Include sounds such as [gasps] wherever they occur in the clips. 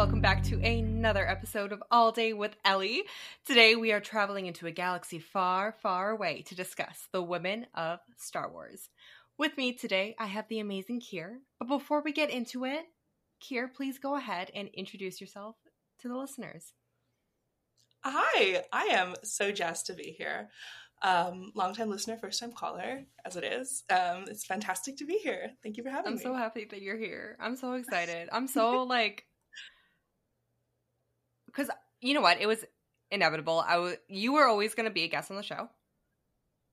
welcome back to another episode of All Day with Ellie. Today, we are traveling into a galaxy far, far away to discuss the women of Star Wars. With me today, I have the amazing Kir. But before we get into it, Kir, please go ahead and introduce yourself to the listeners. Hi, I am so jazzed to be here. Um, long-time listener, first-time caller, as it is. Um, it's fantastic to be here. Thank you for having me. I'm so happy that you're here. I'm so [laughs] excited. I'm so like, because you know what? It was inevitable. I was. You were always going to be a guest on the show.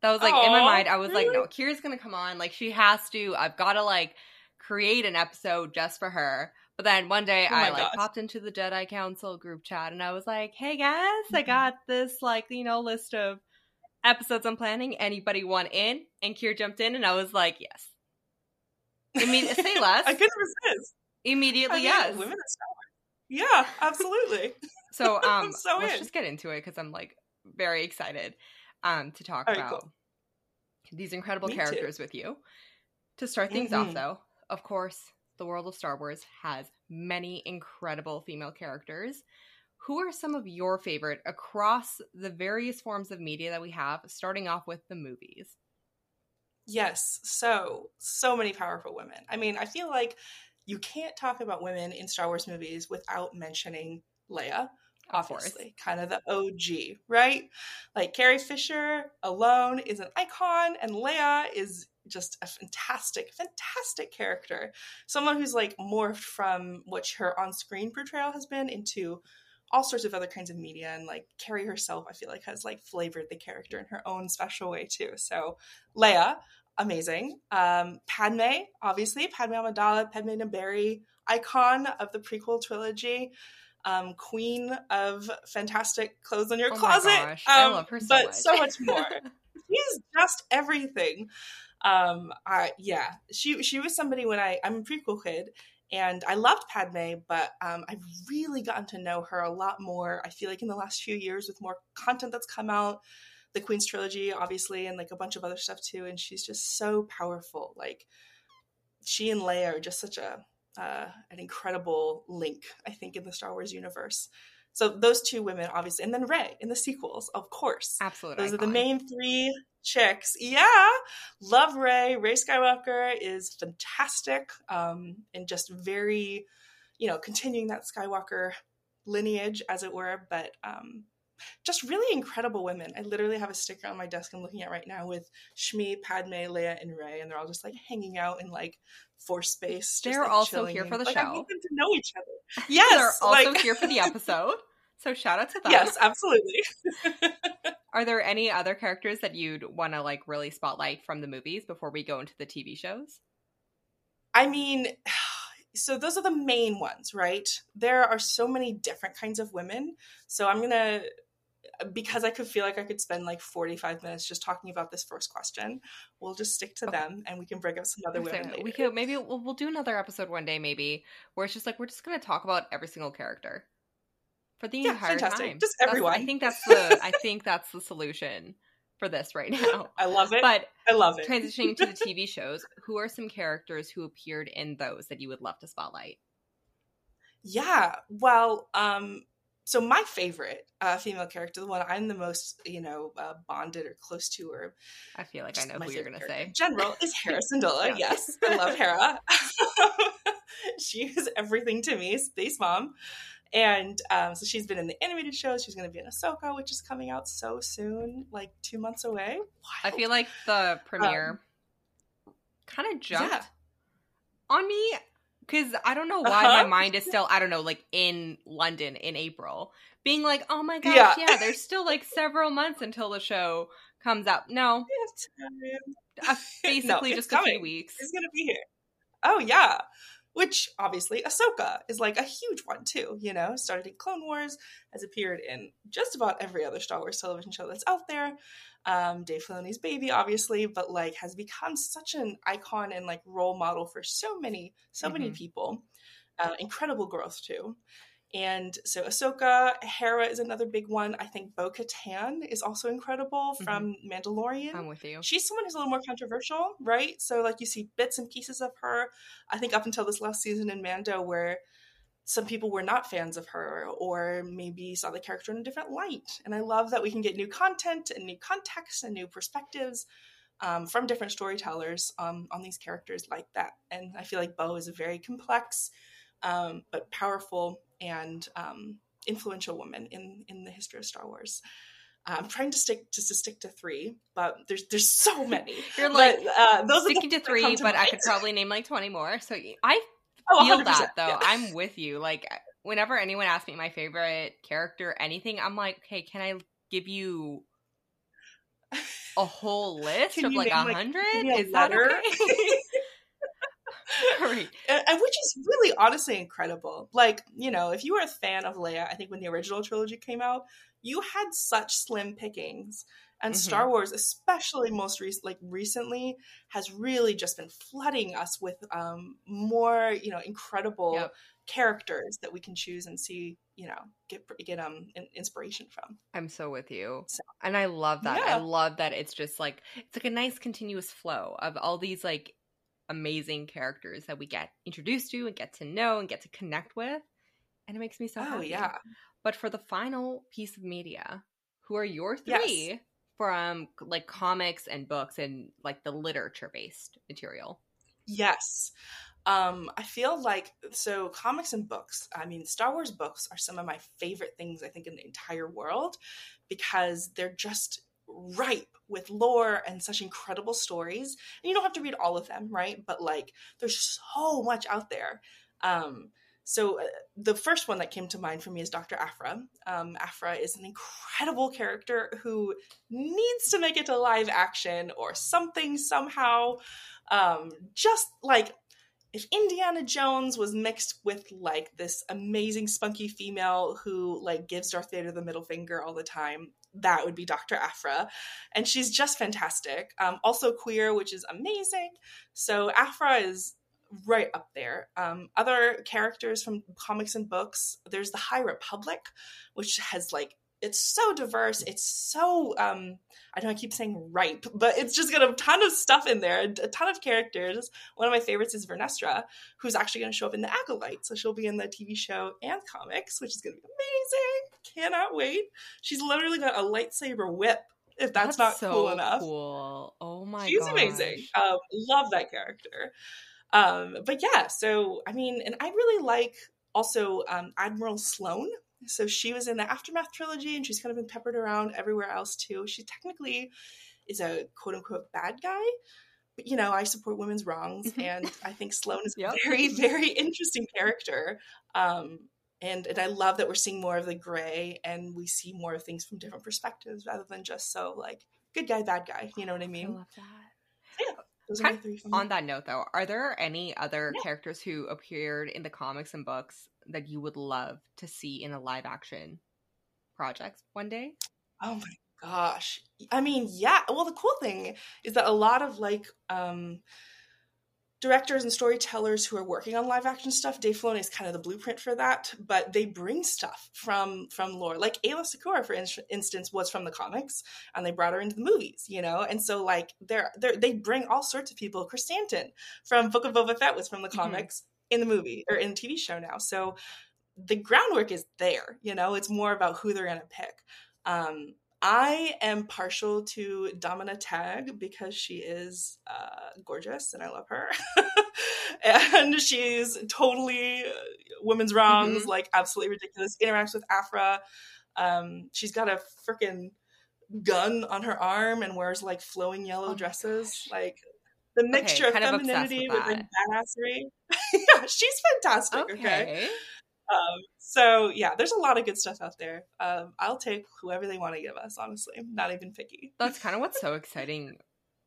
That was like in my mind. I was like, no, Kira's going to come on. Like she has to. I've got to like create an episode just for her. But then one day Oh I like gosh. popped into the Jedi Council group chat and I was like, "Hey guys, I Mhm. got this like you know list of episodes I'm planning. Anybody want in?" And Kira jumped in, and I was like, "Yes." Imme- say [laughs] less. I couldn't resist. Immediately, I mean, yes. Women Wars. Yeah, absolutely. [laughs] So um, so let's in. just get into it because I'm like very excited um to talk right, about these incredible Me too. characters with you. To start things off, Mhm. though, of course, the world of Star Wars has many incredible female characters. Who are some of your favorite across the various forms of media that we have, starting off with the movies? Yes, so so many powerful women. I mean, I feel like you can't talk about women in Star Wars movies without mentioning Leia. Obviously, kind of the OG, right? Like Carrie Fisher alone is an icon, and Leia is just a fantastic, fantastic character. Someone who's like morphed from what her on-screen portrayal has been into all sorts of other kinds of media, and like Carrie herself, I feel like has like flavored the character in her own special way too. So Leia, amazing. Um, Padme, obviously, Padme Amidala, Padme Naberrie, icon of the prequel trilogy. Um, queen of fantastic clothes in your Oh my closet. gosh, I Um, love her so but much. so much more. [laughs] She's just everything. Um, I yeah, she she was somebody when I I'm a prequel kid, and I loved Padme, but um, I've really gotten to know her a lot more. I feel like in the last few years with more content that's come out, the Queen's trilogy, obviously, and like a bunch of other stuff too. And she's just so powerful. Like she and Leia are just such a uh, an incredible link, I think, in the Star Wars universe. So those two women, obviously, and then Rey in the sequels, of course. Absolutely. Those are the main three chicks. Yeah, love Rey. Rey Skywalker is fantastic, um, and just very, you know, continuing that Skywalker lineage, as it were. But um, just really incredible women. I literally have a sticker on my desk I'm looking at right now with Shmi, Padme, Leia, and Rey, and they're all just like hanging out in like force space. They're like, also here for the like, I show. want them to know each other. [laughs] Yes, They're also like- here for the episode. So shout out to them. yes, absolutely. [laughs] Are there any other characters that you'd want to like really spotlight from the movies before we go into the TV shows? I mean, [sighs] so those are the main ones, right? There are so many different kinds of women. So I'm going to because I could feel like I could spend like 45 minutes just talking about this first question. We'll just stick to Okay. them and we can bring up some other women. So we later. could maybe we'll, we'll do another episode one day, maybe where it's just like we're just gonna talk about every single character for the Yeah, entire fantastic. time. Just That's- everyone. I think that's the [laughs] I think that's the solution for this right [laughs] now. I love it. But I love it. transitioning to the [laughs] TV shows, who are some characters who appeared in those that you would love to spotlight? Yeah. Well, um, so my favorite uh, female character, the one I'm the most, you know, uh, bonded or close to, or I feel like I know who you're gonna say. in general, is [laughs] Hera Syndulla. Yeah. Yes, I love [laughs] Hera. [laughs] she is everything to me, Space Mom. And um, so she's been in the animated shows. She's going to be in Ahsoka, which is coming out so soon, like two months away. I feel like the premiere kind of jumped Um, yeah. on me because I don't know why Uh-huh. my mind is still I don't know like in London in April, being like, oh my gosh, Yeah. yeah, there's still like several months until the show comes out. No, [laughs] uh, [laughs] basically it's just a few weeks. Going to be here. Oh, yeah. Which obviously Ahsoka is like a huge one too, you know, started in Clone Wars, has appeared in just about every other Star Wars television show that's out there. Um, Dave Filoni's baby, obviously, but like has become such an icon and like role model for so many, so many Mhm. people. Uh, incredible growth too. And so Ahsoka, Hera is another big one. I think Bo Katan is also incredible from Mandalorian I'm with you. she's someone who's a little more controversial, right? So like you see bits and pieces of her. I think up until this last season in Mando, where some people were not fans of her or maybe saw the character in a different light. And I love that we can get new content and new context and new perspectives um, from different storytellers um, on these characters like that. And I feel like Bo is a very complex um, but powerful and um, influential woman in in the history of Star Wars. I'm trying to stick just to stick to three, but there's there's so many. [laughs] You're like but, uh, those sticking to three, but mind. I could probably name like 20 more. So I oh, feel that though. Yeah. I'm with you. Like whenever anyone asks me my favorite character, anything, I'm like, okay, can I give you a whole [laughs] list of like a hundred? Like, Is that okay? [laughs] [laughs] right. And, which is really honestly incredible. Like, you know, if you were a fan of Leia, I think when the original trilogy came out, you had such slim pickings. And mm-hmm. Star Wars, especially most rec- like recently, has really just been flooding us with um, more, you know, incredible yep. characters that we can choose and see, you know, get get um inspiration from. I'm so with you, so, and I love that. Yeah. I love that it's just like it's like a nice continuous flow of all these like amazing characters that we get introduced to and get to know and get to connect with. And it makes me so oh, happy. yeah. But for the final piece of media, who are your three yes. From like comics and books and like the literature based material? Yes. Um, I feel like so comics and books. I mean, Star Wars books are some of my favorite things I think in the entire world because they're just ripe with lore and such incredible stories. And you don't have to read all of them, right? But like there's so much out there. Um, so uh, the first one that came to mind for me is Dr. Aphra. Um, Aphra is an incredible character who needs to make it to live action or something somehow. Um, just like if Indiana Jones was mixed with like this amazing spunky female who like gives Darth Vader the middle finger all the time, that would be Dr. Aphra. And she's just fantastic. Um, also queer, which is amazing. So Aphra is right up there. Um, other characters from comics and books, there's the High Republic, which has like it's so diverse. It's so um I know I keep saying ripe, but it's just got a ton of stuff in there, a ton of characters. One of my favorites is Vernestra, who's actually going to show up in the Acolyte, so she'll be in the TV show and comics, which is going to be amazing. Cannot wait. She's literally got a lightsaber whip. If that's, that's not so cool enough, cool. Oh my, she's gosh. amazing. Um, love that character. Um, but yeah, so I mean, and I really like also um, Admiral Sloane so she was in the Aftermath trilogy and she's kind of been peppered around everywhere else too. She technically is a quote unquote bad guy. But, you know, I support women's wrongs and I think Sloane is [laughs] yep. a very, very interesting character. Um, and, and I love that we're seeing more of the gray and we see more of things from different perspectives rather than just so like good guy, bad guy. You know what I mean? I love that. Yeah. Kind of on that note, though, are there any other yeah. characters who appeared in the comics and books that you would love to see in a live action project one day? Oh my gosh. I mean, yeah. Well, the cool thing is that a lot of like um directors and storytellers who are working on live action stuff, Dave Filoni is kind of the blueprint for that. But they bring stuff from from lore, like Aayla Secura, for in- instance, was from the comics, and they brought her into the movies, you know. And so like they're, they're they bring all sorts of people. Krrsantan from Book of Boba Fett was from the mm-hmm. comics mm-hmm. in the movie or in the TV show now. So the groundwork is there, you know. It's more about who they're gonna pick. Um, I am partial to Domina Tagge because she is uh, gorgeous and I love her. [laughs] and she's totally uh, women's wrongs, mm-hmm. like absolutely ridiculous. Interacts with Aphra. Um, she's got a freaking gun on her arm and wears like flowing yellow oh dresses. Like the mixture okay, of femininity with, with like badassery. yeah, she's fantastic. okay. okay? Um, so yeah, there's a lot of good stuff out there. Um, I'll take whoever they want to give us. Honestly, I'm not even picky. [laughs] That's kind of what's so exciting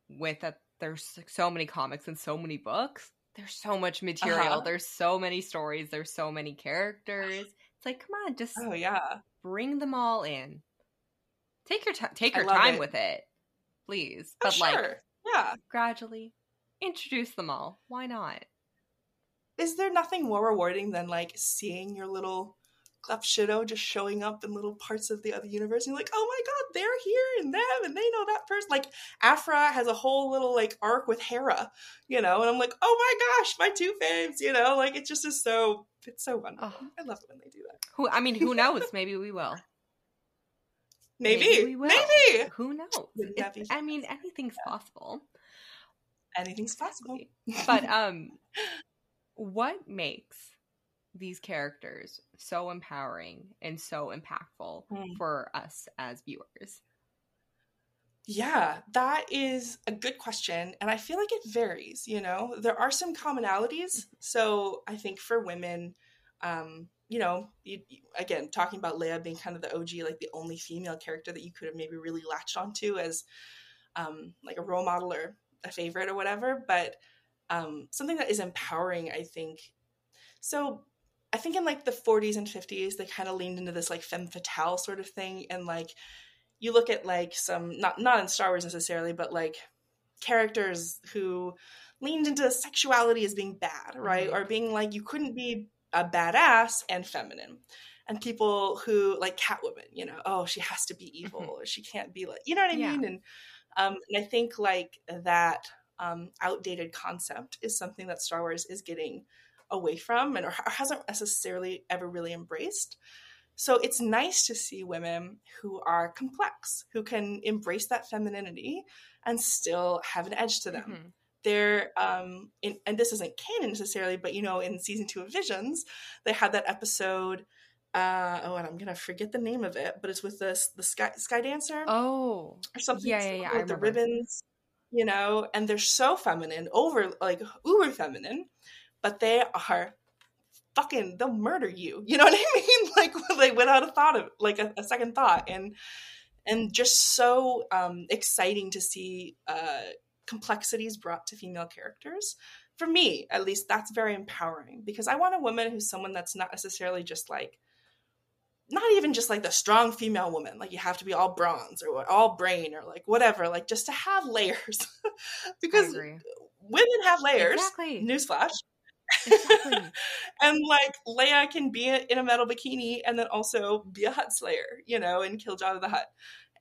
with that. There's so many comics and so many books. There's so much material. Uh-huh. There's so many stories. There's so many characters. It's like, come on, just oh yeah, bring them all in. Take your time. Take your time it. with it, please. Oh, but sure. like, yeah, gradually introduce them all. Why not? Is there nothing more rewarding than like seeing your little Clef Shadow just showing up in little parts of the other universe and you're like, oh my god, they're here and them and they know that person. Like Aphra has a whole little like arc with Hera, you know, and I'm like, oh my gosh, my two faves, you know, like it just is so it's so wonderful. Oh. I love it when they do that. Who I mean, who knows? Maybe we will. Maybe. Maybe we will. Maybe. Who knows? I mean, anything's yeah. possible. Anything's possible. but um [laughs] what makes these characters so empowering and so impactful mm. for us as viewers? Yeah, that is a good question. And I feel like it varies, you know? There are some commonalities. So I think for women, um, you know, you, you, again, talking about Leia being kind of the OG, like the only female character that you could have maybe really latched onto as um, like a role model or a favorite or whatever. But um, something that is empowering, I think. So I think in like the 40s and 50s, they kind of leaned into this like femme fatale sort of thing. And like, you look at like some, not, not in Star Wars necessarily, but like characters who leaned into sexuality as being bad, right? Mm-hmm. Or being like, you couldn't be a badass and feminine. And people who like Catwoman, you know, oh, she has to be evil mm-hmm. or she can't be like, you know what I yeah. mean? And, um, and I think like that um, outdated concept is something that Star Wars is getting away from and or hasn't necessarily ever really embraced. So it's nice to see women who are complex, who can embrace that femininity and still have an edge to them. Mm-hmm. They're um, in, and this isn't canon necessarily, but you know, in season two of Visions, they had that episode. Uh, oh, and I'm gonna forget the name of it, but it's with this the sky sky dancer. Oh, or something. Yeah, yeah, yeah. With the ribbons, you know, and they're so feminine, over like uber feminine but they are fucking they'll murder you. You know [laughs] what i mean? [laughs] Like like without a thought of like a, a second thought. And and just so um exciting to see uh complexities brought to female characters. For me at least that's very empowering because i want a woman who's someone that's not necessarily just like not even just like the strong female woman like you have to be all bronze or all brain or like whatever like just to have layers [laughs] because women have layers exactly. newsflash Exactly. [laughs] and like Leia can be in a metal bikini and then also be a Hutt Slayer, you know, and kill Jabba the Hutt.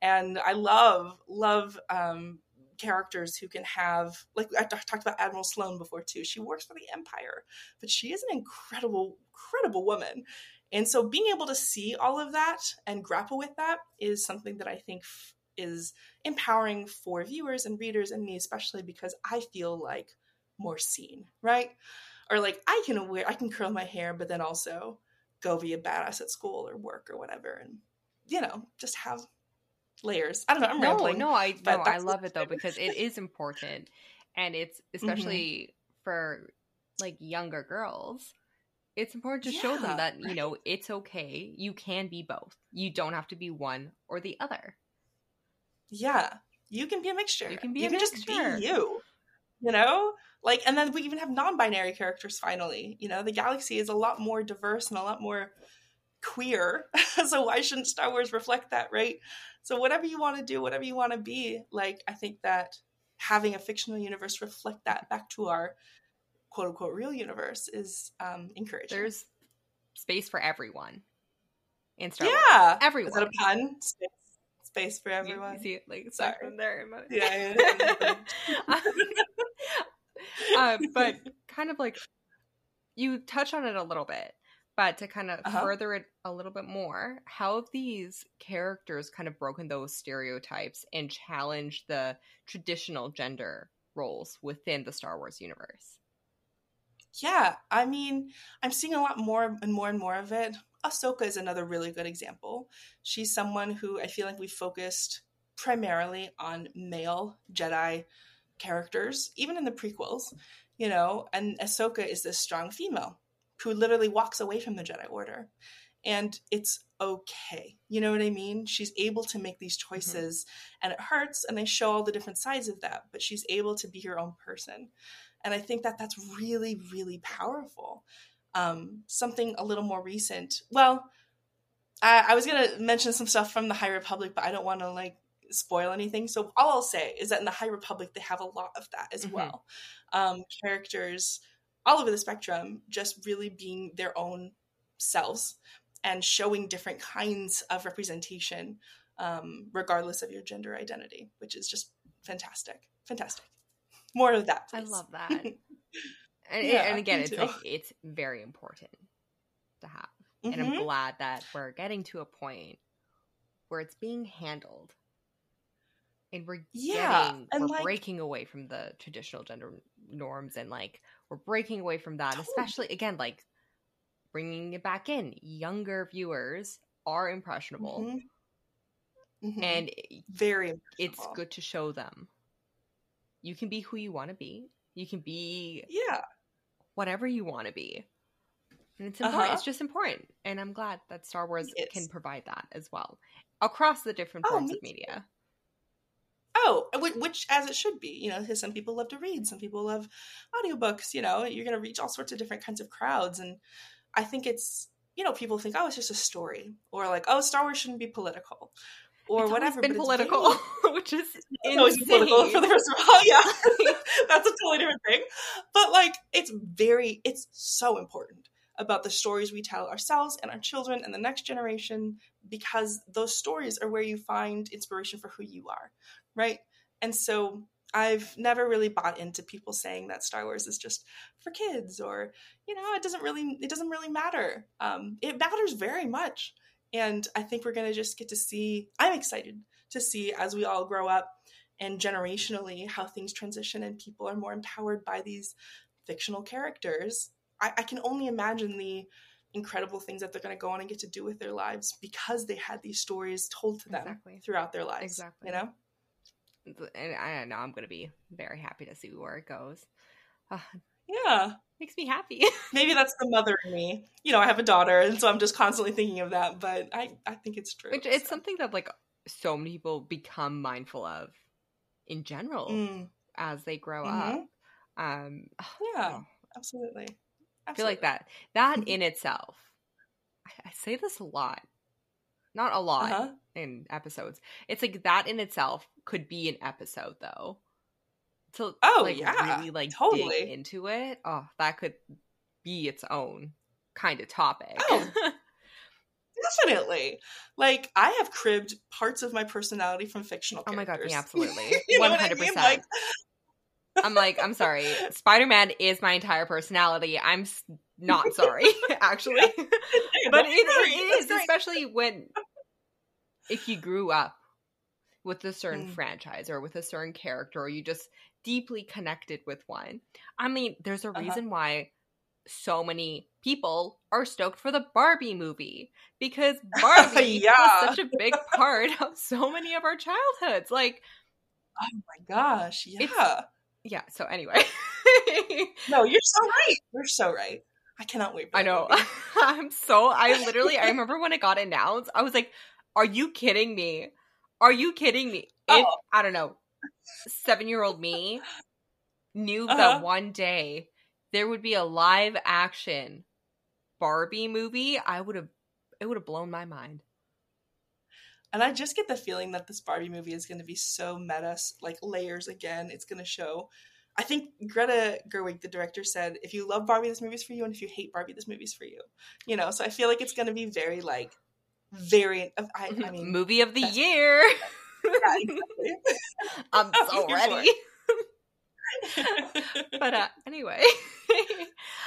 And I love, love um, characters who can have, like I talked about Admiral Sloane before too. She works for the Empire, but she is an incredible, incredible woman. And so being able to see all of that and grapple with that is something that I think f- is empowering for viewers and readers and me, especially because I feel like more seen, right? or like I can wear I can curl my hair, but then also go be a badass at school or work or whatever, and you know just have layers. I don't know. I'm no, rambling. No, I no, I love it though [laughs] because it is important, and it's mm-hmm. especially mm-hmm. for like younger girls. It's important to yeah, show them that you know it's okay. You can be both. You don't have to be one or the other. Yeah, you can be a mixture. You can be you can mixture. just be you. You know, like and then we even have non-binary characters finally you know the galaxy is a lot more diverse and a lot more queer [laughs] so why shouldn't star wars reflect that right so whatever you want to do whatever you want to be like i think that having a fictional universe reflect that back to our quote unquote real universe is um encouraging there's space for everyone in star yeah wars. everyone is that a pun space, space for everyone you, see it like sorry from there [laughs] yeah, yeah. uh, but kind of like you touch on it a little bit, but to kind of uh-huh. further it a little bit more, how have these characters kind of broken those stereotypes and challenged the traditional gender roles within the Star Wars universe? Yeah, I mean, I'm seeing a lot more and more and more of it. Ahsoka is another really good example. She's someone who I feel like we focused primarily on male Jedi characters, even in the prequels, you know, and Ahsoka is this strong female who literally walks away from the Jedi Order. And it's okay. You know what I mean? She's able to make these mm-hmm. choices mm-hmm. and it hurts and they show all the different sides of that, but she's able to be her own person. And I think that that's really, really powerful. Um, something a little more recent. Well, I, I was going to mention some stuff from the High Republic, but I don't want to like spoil anything. So all I'll say is that in the High Republic they have a lot of that as mm-hmm. well. Um, characters all over the spectrum just really being their own selves and showing different kinds of representation um, regardless of your gender identity, which is just fantastic. Fantastic. More of that. I love that. [laughs] And, Yeah, and again, it's like it's very important to have. And I'm Mhm. glad that we're getting to a point where it's being handled. And we're Yeah, getting and, we're like- breaking away from the traditional gender norms and like we're breaking away from that, Totally. especially again like bringing it back in. Younger viewers are impressionable Mhm. Mhm. and very it's good to show them you can be who you want to be. You can be Yeah. whatever you want to be. And it's important. Uh-huh. It's just important. And I'm glad that Star Wars It can provide that as well across the different Oh, forms of media. Oh, which as it should be, you know, because some people love to read, some people love audiobooks, you know, you're going to reach all sorts of different kinds of crowds. And I think it's, you know, people think, oh, it's just a story, or like, oh, Star Wars shouldn't be political, or It's whatever. been political, [laughs] which is [laughs] it's always political for the first of all. Yeah, [laughs] that's a totally different thing. But like, it's very, it's so important about the stories we tell ourselves and our children and the next generation because those stories are where you find inspiration for who you are, right? And so I've never really bought into people saying that Star Wars is just for kids or you know it doesn't really it doesn't really matter. Um, it matters very much, and I think we're gonna just get to see. I'm excited to see as we all grow up and generationally how things transition and people are more empowered by these fictional characters. I, I can only imagine the incredible things that they're going to go on and get to do with their lives because they had these stories told to them Exactly. throughout their lives. Exactly. You know? And I know I'm going to be very happy to see where it goes. Ah, Yeah. makes me happy. [laughs] Maybe that's the mother in me. You know, I have a daughter, and so I'm just constantly thinking of that. But I, I think it's true. Which it's so. something that like so many people become mindful of in general Mm, as they grow Mhm. up. Um, [sighs] yeah, oh, absolutely. I feel like that that Mhm. in itself I, I say this a lot not a lot Uh-huh. in episodes it's like that in itself could be an episode though to Oh, like yeah, really like dig totally. into it oh that could be its own kind of topic Oh, [laughs] Definitely. Like I have cribbed parts of my personality from fictional oh my god characters. me [laughs] absolutely You know 100% what I mean? Like, i'm like i'm sorry spider-man is my entire personality i'm not sorry [laughs] actually yeah, but it, it is especially when if you grew up with a certain Mm. franchise or with a certain character or you just deeply connected with one i mean there's a Uh-huh. reason why so many people are stoked for the barbie movie because [laughs] barbie Yeah. was such a big [laughs] part of so many of our childhoods like Oh my gosh, yeah. Yeah so anyway [laughs] No, you're so right. You're so right. I cannot wait. For I know. I'm so I literally I remember when it got announced, I was like, Are you kidding me? Are you kidding me? If Oh. I don't know, seven year old me knew Uh-huh. that one day there would be a live action Barbie movie, I would have it would have blown my mind. And I just get the feeling that this Barbie movie is going to be so meta, like layers again. It's going to show. I think Greta Gerwig, the director, said, "If you love Barbie, this movie's for you, and if you hate Barbie, this movie's for you." You know, so I feel like it's going to be very like very. I, I mean, movie of the year. [laughs] yeah, [laughs] exactly. I'm [laughs] so ready. [laughs] but uh anyway.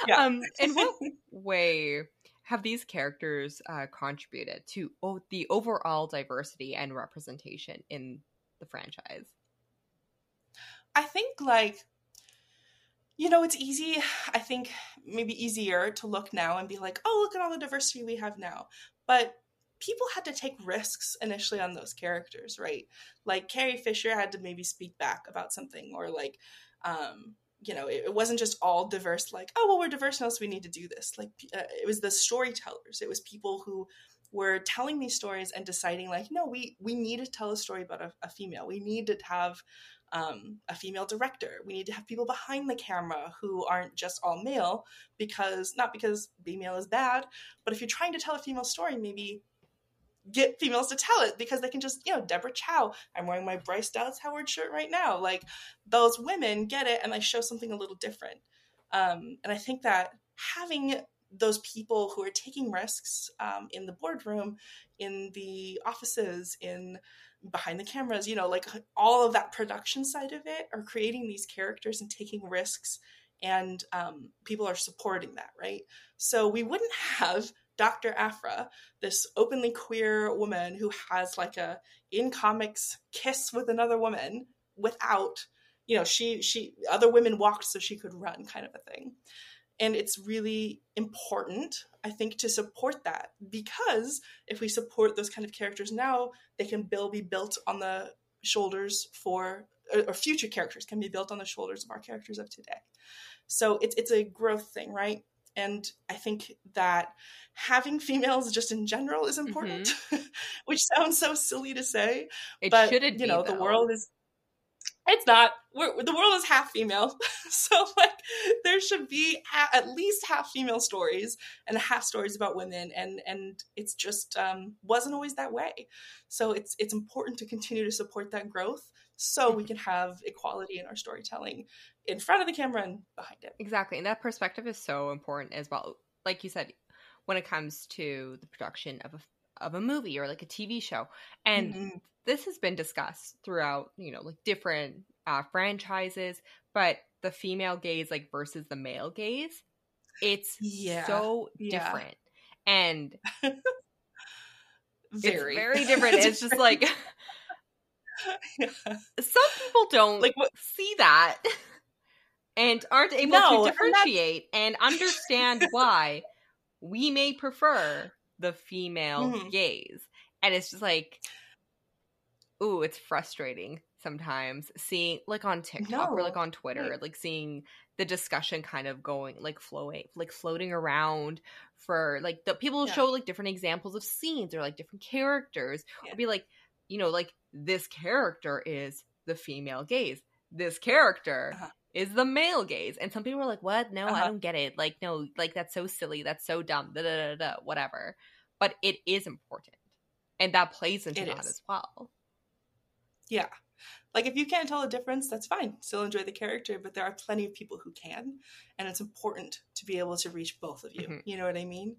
Yeah. Um in what way have these characters uh, contributed to oh, the overall diversity and representation in the franchise? I think like you know it's easy I think maybe easier to look now and be like, "Oh, look at all the diversity we have now." But people had to take risks initially on those characters, right? Like Carrie Fisher had to maybe speak back about something or like um you know, it, it wasn't just all diverse, like, oh, well, we're diverse now, so we need to do this. Like, uh, it was the storytellers. It was people who were telling these stories and deciding, like, no, we we need to tell a story about a, a female. We need to have um, a female director. We need to have people behind the camera who aren't just all male, because not because being male is bad, but if you're trying to tell a female story, maybe get females to tell it because they can just, you know, Deborah Chow. I'm wearing my Bryce Dallas Howard shirt right now. Like those women get it and they show something a little different. Um, and I think that having those people who are taking risks um, in the boardroom, in the offices, in behind the cameras, you know, like all of that production side of it are creating these characters and taking risks, and um, people are supporting that, right? So we wouldn't [laughs] have Dr. Aphra, this openly queer woman who has like a in comics kiss with another woman without, you know, she she other women walked so she could run kind of a thing. And it's really important, I think, to support that because if we support those kind of characters now, they can be built on the shoulders for, or future characters can be built on the shoulders of our characters of today. So it's it's a growth thing, right? And I think that having females just in general is important, mm-hmm. [laughs] which sounds so silly to say. It but, shouldn't you know, be, the world is it's not We're, the world is half female [laughs] so like there should be ha- at least half female stories and half stories about women and and it's just um, wasn't always that way so it's it's important to continue to support that growth so we can have equality in our storytelling in front of the camera and behind it exactly and that perspective is so important as well like you said when it comes to the production of a of a movie or like a TV show and mm-hmm this has been discussed throughout, you know, like different uh, franchises, but the female gaze, like versus the male gaze, it's yeah. so yeah. different. And very. [laughs] it's very [laughs] different. it's just like [laughs] yeah. [laughs] some people don't like what? see that [laughs] and aren't able no, to differentiate and, and understand [laughs] why we may prefer the female mm-hmm. gaze. And it's just like ooh, it's frustrating sometimes seeing like on TikTok no. or like on Twitter, right. like seeing the discussion kind of going like flowing like floating around for like the people yeah. show like different examples of scenes or like different characters yeah. or be like, you know, like this character is the female gaze. This character uh-huh. is the male gaze. And some people are like, What? No, uh-huh. I don't get it. Like, no, like that's so silly, that's so dumb, da da da da, whatever. But it is important. And that plays into it that is. as well. Yeah. Like if you can't tell the difference, that's fine. Still enjoy the character, but there are plenty of people who can, and it's important to be able to reach both of you. Mm-hmm. You know what I mean?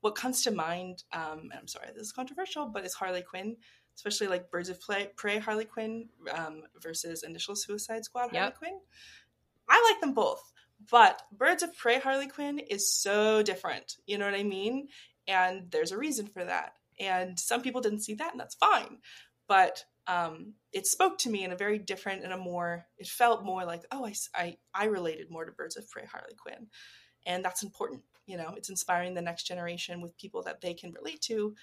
What comes to mind, um, and I'm sorry, this is controversial, but it's Harley Quinn, especially like Birds of Prey Harley Quinn um, versus Initial Suicide Squad Harley yep. Quinn. I like them both, but Birds of Prey Harley Quinn is so different. You know what I mean? And there's a reason for that. And some people didn't see that, and that's fine. But um, it spoke to me in a very different and a more it felt more like oh I, I i related more to birds of prey harley quinn and that's important you know it's inspiring the next generation with people that they can relate to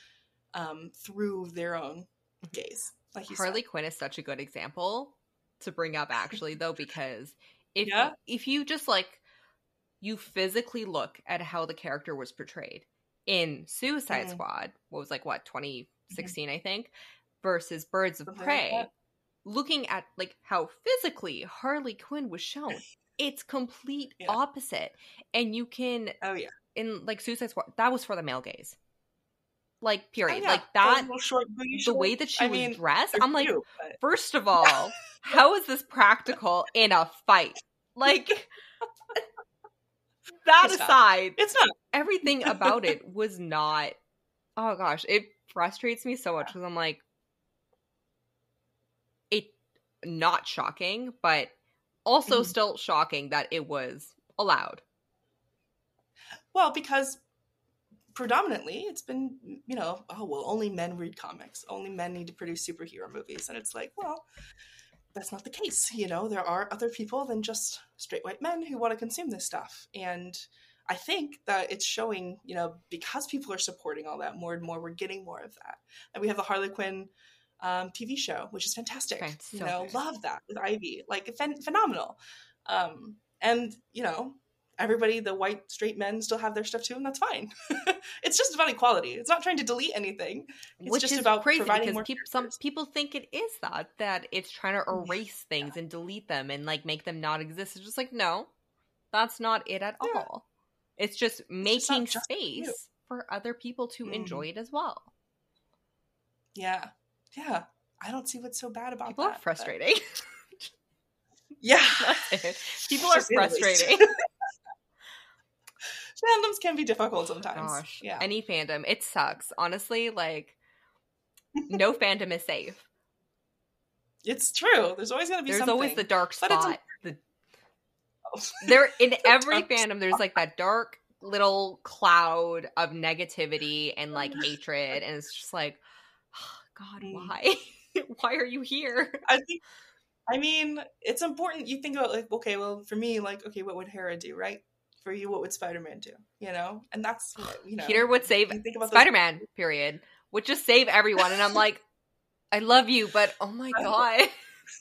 um, through their own gaze like harley said. quinn is such a good example to bring up actually though because if yeah. if you just like you physically look at how the character was portrayed in suicide mm. squad what was like what 2016 mm-hmm. i think versus Birds of Prey, looking at like how physically Harley Quinn was shown, it's complete [laughs] yeah. opposite. And you can Oh yeah. In like Suicide Squad, that was for the male gaze. Like period. Oh, yeah. Like that short, the way that she I was mean, dressed, I'm like, cute, but... first of [laughs] all, how is this practical in a fight? Like [laughs] that it's aside, not. it's not. Everything about it [laughs] was not. Oh gosh, it frustrates me so much because I'm like, it not shocking, but also mm-hmm. still shocking that it was allowed. Well, because predominantly it's been, you know, oh, well, only men read comics, only men need to produce superhero movies. And it's like, well, that's not the case. You know, there are other people than just straight white men who want to consume this stuff. And I think that it's showing, you know, because people are supporting all that more and more, we're getting more of that. And we have the Harley Quinn um, TV show, which is fantastic. Right, so you know, good. love that with Ivy, like phen- phenomenal. Um, and you know, everybody, the white straight men, still have their stuff too, and that's fine. [laughs] it's just about equality. It's not trying to delete anything. It's which just is about crazy because people, some people think it is that that it's trying to erase things yeah. and delete them and like make them not exist. It's just like no, that's not it at yeah. all. It's just making it's just space for other people to mm. enjoy it as well. Yeah, yeah, I don't see what's so bad about People that. [laughs] [laughs] People are frustrating. yeah. People are frustrating. Fandoms can be difficult sometimes. Gosh, yeah. any fandom, it sucks. Honestly, like no [laughs] fandom is safe. It's true. There's always going to be There's something. always the dark But it's spot. The, [laughs] there in every fandom, there's like that dark little cloud of negativity and like [laughs] hatred, and it's just like, [sighs] God, Mm. why? why are you here? I think. I mean, it's important. You think about like, okay, well, for me, like, okay, what would Hera do, right? For you, what would Spider Man do? You know, and that's [sighs] what, you know. Peter would save you think about those- Spider Man. Period. Would just save everyone, and I'm like, I love you, but oh my [laughs] god.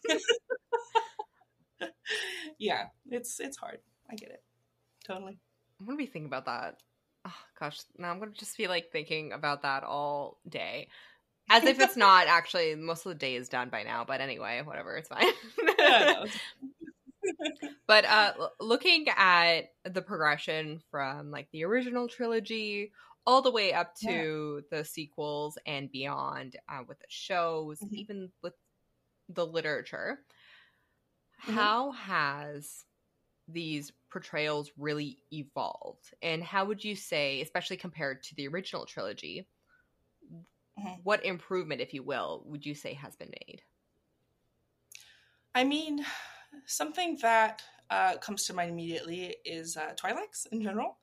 [laughs] yeah, it's it's hard. I get it, totally. I'm gonna be thinking about that. Oh, gosh, now I'm gonna just be like thinking about that all day, as if it's not [laughs] actually. Most of the day is done by now, but anyway, whatever, it's fine. Yeah, but uh, looking at the progression from like the original trilogy all the way up to the sequels and beyond, uh, with the shows, Mhm. even with the literature, Mhm. how has these portrayals really evolved and how would you say especially compared to the original trilogy Mhm. what improvement if you will would you say has been made I mean, something that uh, comes to mind immediately is uh, Twi'leks in general.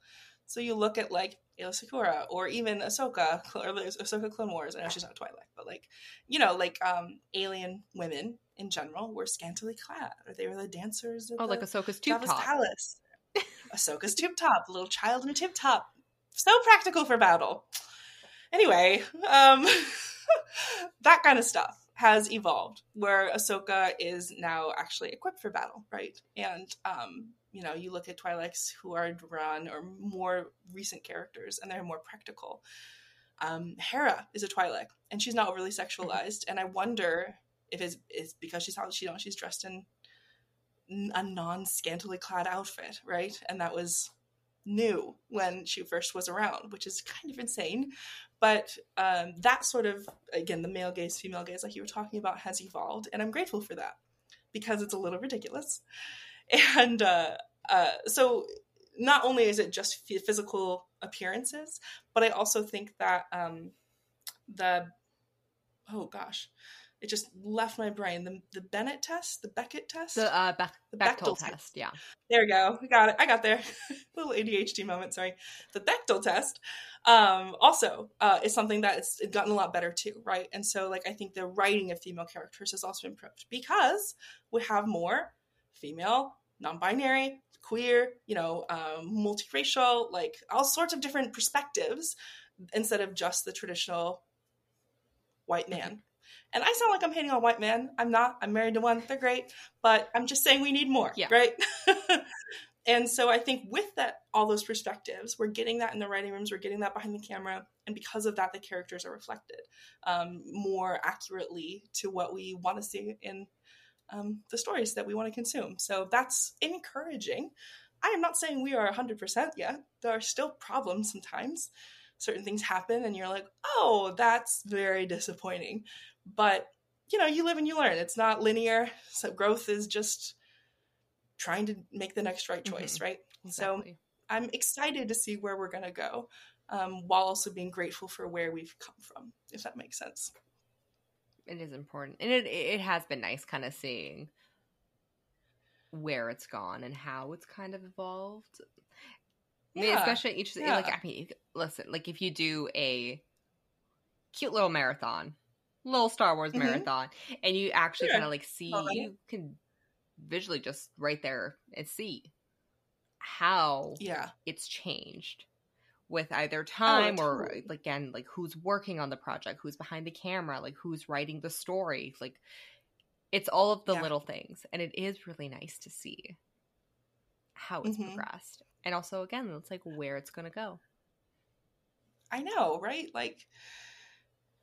So you look at like Aayla Secura or even Ahsoka, [laughs] or there's Ahsoka Clone Wars. I know she's not Twi'lek, but like, you know, like um, alien women in general were scantily clad, or they were the dancers. At oh the like ahsoka's tube Jabba's top palace. [laughs] Ahsoka's tube top, little child in a tube top. So practical for battle. Anyway, um, [laughs] that kind of stuff has evolved where Ahsoka is now actually equipped for battle, right? And um, you know, you look at Twi'leks who are run or more recent characters, and they're more practical. Um, Hera is a Twi'lek, and she's not overly sexualized, and I wonder if it's, it's because she's she she's dressed in a non scantily clad outfit, right? And that was new when she first was around, which is kind of insane. But um, that sort of, again, the male gaze, female gaze, like you were talking about, has evolved. And I'm grateful for that because it's a little ridiculous. [laughs] And uh, uh, so not only is it just f- physical appearances, but I also think that um, the, oh gosh, it just left my brain. The, the Bennett test, the Beckett test. the uh Bech- The Bechtel, Bechdel test. test yeah There we go. We got it. I got there. [laughs] Little ADHD moment. Sorry. The Bechdel test um, also uh, is something that it's gotten a lot better too, right? And so, like, I think the writing of female characters has also improved because we have more female, non-binary, queer, you know, um, multiracial, like all sorts of different perspectives instead of just the traditional white man. And I sound like I'm hating on white men. I'm not. I'm married to one. They're great. But I'm just saying we need more. Yeah. Right. [laughs] and so I think with that, all those perspectives, we're getting that in the writing rooms. We're getting that behind the camera. And because of that, the characters are reflected um, more accurately to what we want to see in um, the stories that we want to consume. So that's encouraging. I am not saying we are 100% yet. There are still problems sometimes. Certain things happen, and you're like, oh, that's very disappointing but you know you live and you learn it's not linear so growth is just trying to make the next right choice right so i'm excited to see where we're going to go um, while also being grateful for where we've come from if that makes sense it is important and it it has been nice kind of seeing where it's gone and how it's kind of evolved I mean, Yeah, especially each yeah. like i mean listen like if you do a cute little marathon little star wars Mhm. marathon and you actually Sure. kind of like see it. you can visually just right there and see how yeah it's changed with either time or totally. like, again like who's working on the project who's behind the camera like who's writing the story like it's all of the Yeah. little things and it is really nice to see how it's Mhm. progressed and also again it's like where it's going to go i know right like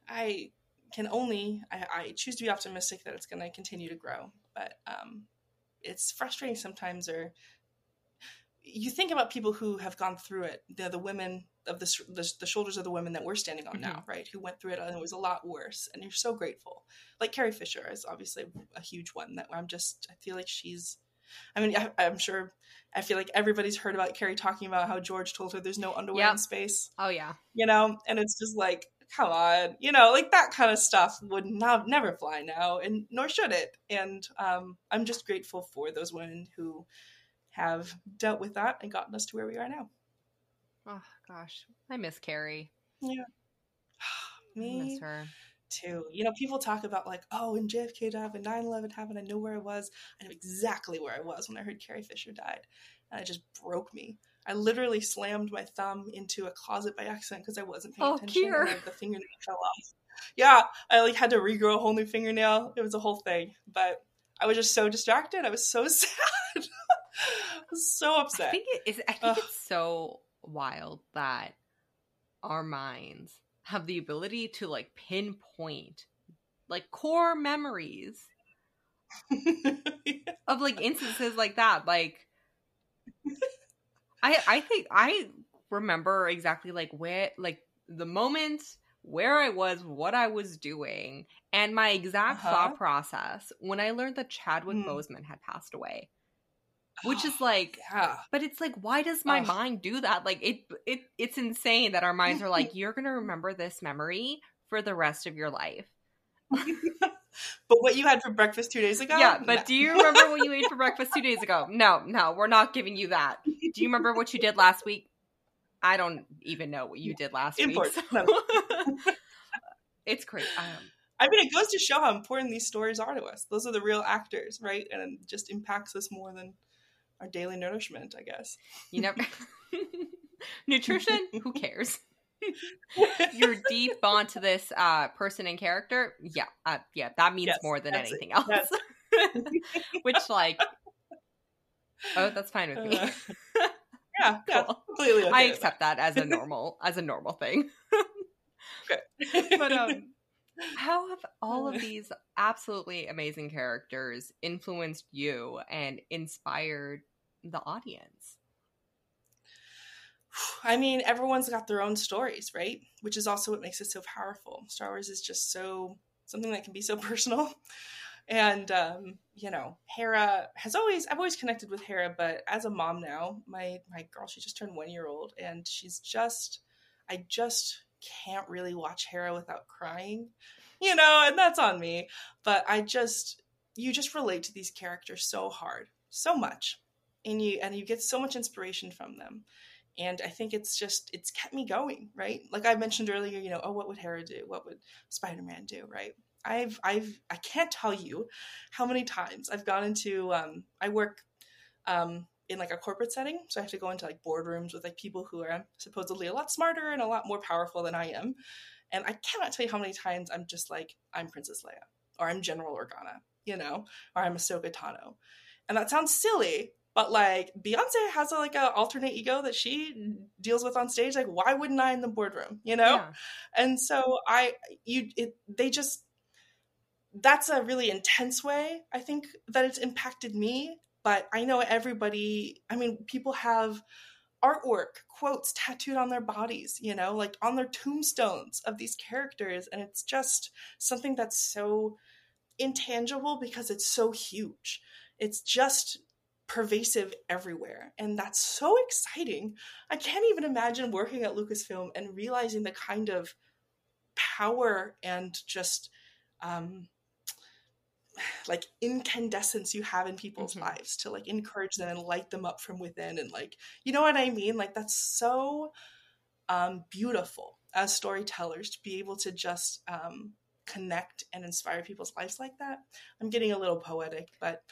i can only I, I choose to be optimistic that it's going to continue to grow but um it's frustrating sometimes or you think about people who have gone through it they're the women of the, the, the shoulders of the women that we're standing on now mm-hmm. right who went through it and it was a lot worse and you're so grateful like carrie fisher is obviously a huge one that i'm just i feel like she's I mean, I, I'm sure. I feel like everybody's heard about Carrie talking about how George told her there's no underwear Yep. in space. Oh yeah. You know, and it's just like, come on, you know, like that kind of stuff would not never fly now, and nor should it. And um, I'm just grateful for those women who have dealt with that and gotten us to where we are now. Oh gosh, I miss Carrie. Yeah. [sighs] I Me miss her. too. You know, people talk about like, oh, when JFK died, when 9-11 happened, I know where I was. I know exactly where I was when I heard Carrie Fisher died. And it just broke me. I literally slammed my thumb into a closet by accident because I wasn't paying Oh, attention. And like, the fingernail fell off. Yeah, I like had to regrow a whole new fingernail. It was a whole thing. But I was just so distracted. I was so [laughs] sad. I was so I upset. think it is. I think Ugh. it's so wild that our minds have the ability to like pinpoint like core memories [laughs] of like instances like that. Like, I I think I remember exactly like where like the moment where I was, what I was doing, and my exact Uh-huh. thought process when I learned that Chadwick Mm. Boseman had passed away. Which is like yeah. but it's like, why does my Ugh. mind do that? Like it, it, it's insane that our minds are like, [laughs] you're gonna remember this memory for the rest of your life. [laughs] But what you had for breakfast two days ago? yeah, but No. do you remember what you ate for breakfast two days ago? No, no, we're not giving you that. Do you remember what you did last week? I don't even know what you did last Import. week. No. so- [laughs] it's great. Um, I mean, it goes to show how important these stories are to us. Those are the real actors, right? And it just impacts us more than our daily nourishment, I guess. you never [laughs] nutrition. Who cares? You're [laughs] deep onto this uh, person and character. Yeah, uh, yeah, that means Yes, more than that's it. anything else. [laughs] Which, like, oh, that's fine with me. Uh, [laughs] yeah, Cool. completely okay. I accept that as a normal as a normal thing. that. But um, how have all of these absolutely amazing characters influenced you and inspired the audience? [sighs] I mean, everyone's got their own stories, right? Which is also what makes it so powerful. Star Wars is just so something that can be so [laughs] personal. And um, you know, Hera has always I've always connected with Hera, but as a mom now, my my girl, she just turned one year old and she's just I just can't really watch Hera without crying. You know, and that's on me. But I just you just relate to these characters so hard, so much. And you and you get so much inspiration from them and i think it's just it's kept me going right? Like i mentioned earlier you know oh what would hera do? What would spider-man do right? I've i've i can't tell you how many times i've gone into um i work um in like a corporate setting so i have to go into like boardrooms with like people who are supposedly a lot smarter and a lot more powerful than i am and i cannot tell you how many times i'm just like i'm princess leia or i'm general organa you know or i'm ahsoka tano and that sounds silly but like Beyonce has a, like a alternate ego that she deals with on stage. Like, why wouldn't I in the boardroom? You know. Yeah. And so I, you, it, they just. That's a really intense way I think that it's impacted me. But I know everybody. I mean, people have artwork, quotes tattooed on their bodies. You know, like on their tombstones of these characters, and it's just something that's so intangible because it's so huge. It's just pervasive everywhere and that's so exciting. I can't even imagine working at lucasfilm and realizing the kind of power and just um like incandescence you have in people's Mhm. lives to like encourage them and light them up from within and like you know what i mean? Like that's so um beautiful as storytellers to be able to just um connect and inspire people's lives like that. I'm getting a little poetic but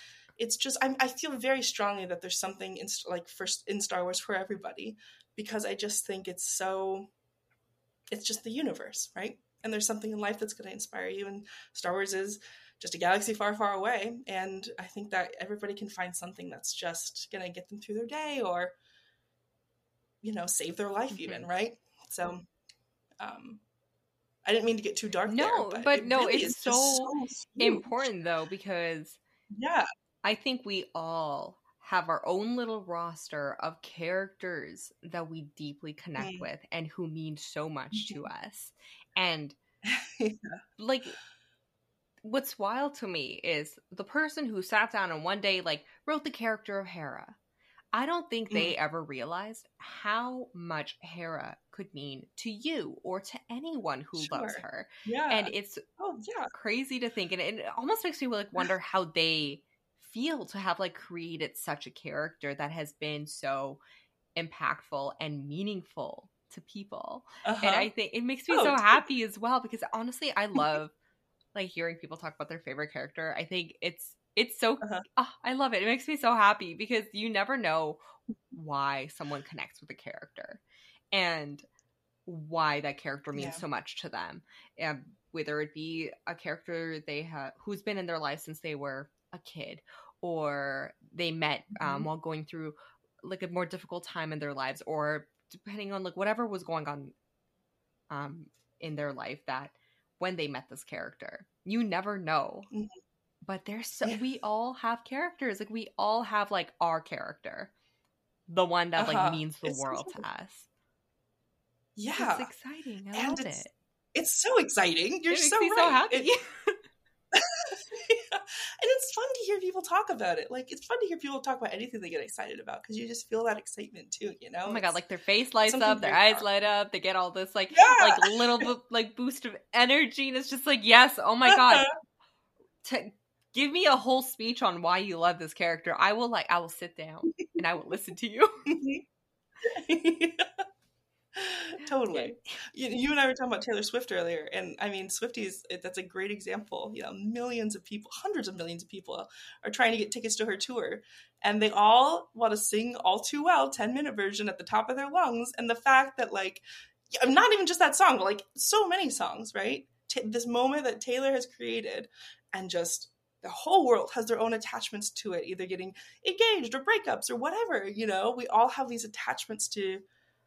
it's just I'm, i feel very strongly that there's something in like first in star wars for everybody because i just think it's so it's just the universe right and there's something in life that's going to inspire you and star wars is just a galaxy far far away and i think that everybody can find something that's just going to get them through their day or you know save their life even Mhm. right so um i didn't mean to get too dark No, there, but it no, really it's just so. Important though, because yeah I think we all have our own little roster of characters that we deeply connect Mm. with and who mean so much to us. And [laughs] Yeah. like what's wild to me is the person who sat down and one day like wrote the character of Hera. I don't think they ever realized how much Hera could mean to you or to anyone who loves her. Yeah. And it's oh yeah. crazy to think and it almost makes me like wonder how they feel to have like created such a character that has been so impactful and meaningful to people Uh-huh. and i think it makes me Oh, so happy as well because honestly i love like hearing people talk about their favorite character i think it's it's so Uh-huh. ah, i love it it makes me so happy because you never know why someone connects with a character and why that character means Yeah. so much to them and whether it be a character they have who's been in their life since they were a kid or they met um, Mhm. while going through like a more difficult time in their lives or depending on like whatever was going on um in their life that when they met this character you never know Mhm. but there's so Yeah. we all have characters like we all have like our character the one that Uh-huh. like means the It's world cool. to us yeah. it's exciting i And love it's- it It's so exciting. You're it so right. so happy It- [laughs] it's fun to hear people talk about it. Like it's fun to hear people talk about anything they get excited about because you just feel that excitement too. You know? Oh my god! Like their face lights up, their eyes light up. They get all this like Yeah! like little [laughs] like boost of energy, and it's just like yes, oh my god! Uh-huh. To give me a whole speech on why you love this character. I will like I will sit down and I will listen to you. Mm-hmm. [laughs] [laughs] totally. You, you and I were talking about Taylor Swift earlier, and I mean, Swifties, that's a great example. You know, millions of people, hundreds of millions of people are trying to get tickets to her tour, and they all want to sing All Too Well 10 minute version at the top of their lungs. And the fact that, like, I'm um, not even just that song, but like so many songs, right? Ta this moment that Taylor has created, and just the whole world has their own attachments to it, either getting engaged or breakups or whatever. You know, we all have these attachments to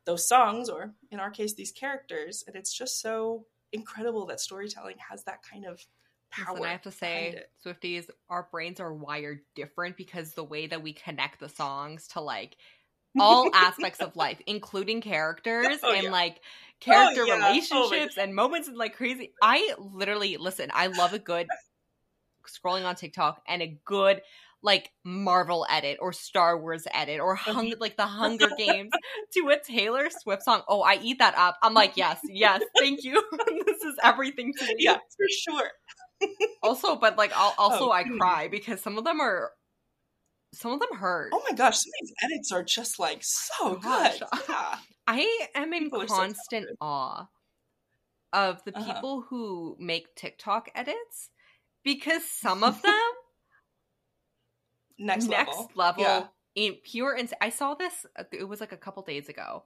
those songs, or in our case, these characters, and it's just so incredible that storytelling has that kind of power. Listen, I have to say. Swifties, our brains are wired different because the way that we connect the songs to like all [laughs] aspects of life, including characters Oh, and yeah. like oh, character. Oh, my relationships and moments and like crazy. I literally listen. I love a good scrolling on TikTok and a good like Marvel edit or Star Wars edit or hung like the Hunger [laughs] Games to a Taylor Swift song. Oh, I eat that up. I'm like, yes, yes, thank you. [laughs] this is everything to me. yeah, for sure. [laughs] Also, but like, I'll, also Oh, I goodness. cry because some of them are, some of them hurt. Oh my gosh, some of these edits are just like so Oh gosh. good. Yeah. I am in People are so constant awe of the Uh-huh. people who make TikTok edits because some of them Next, next level. level, Yeah. in pure ins- I saw this. uh, It was like a couple days ago.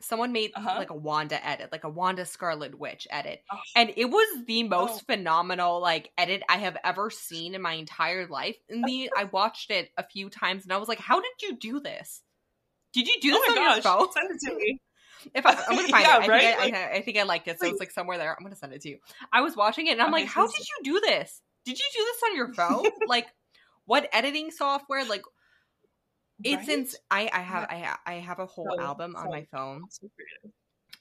Someone made Uh-huh. like a Wanda edit, like a Wanda Scarlet Witch edit, Oh. and it was the most Oh. phenomenal like edit I have ever seen in my entire life. And the [laughs] I watched it a few times, and I was like, "How did you do this? Did you do Oh this my on your phone?" send it to me. [laughs] If I, I'm gonna find [laughs] Yeah, it, I, right? think I, Like- I, I think I liked it, so Like- it's like somewhere there. I'm gonna send it to you. I was watching it, and I'm like, "How did you do this? Did you do this on your phone? like, what editing software? Like, it's Right? ins- I I have I ha- I have a whole So- album on so- my phone So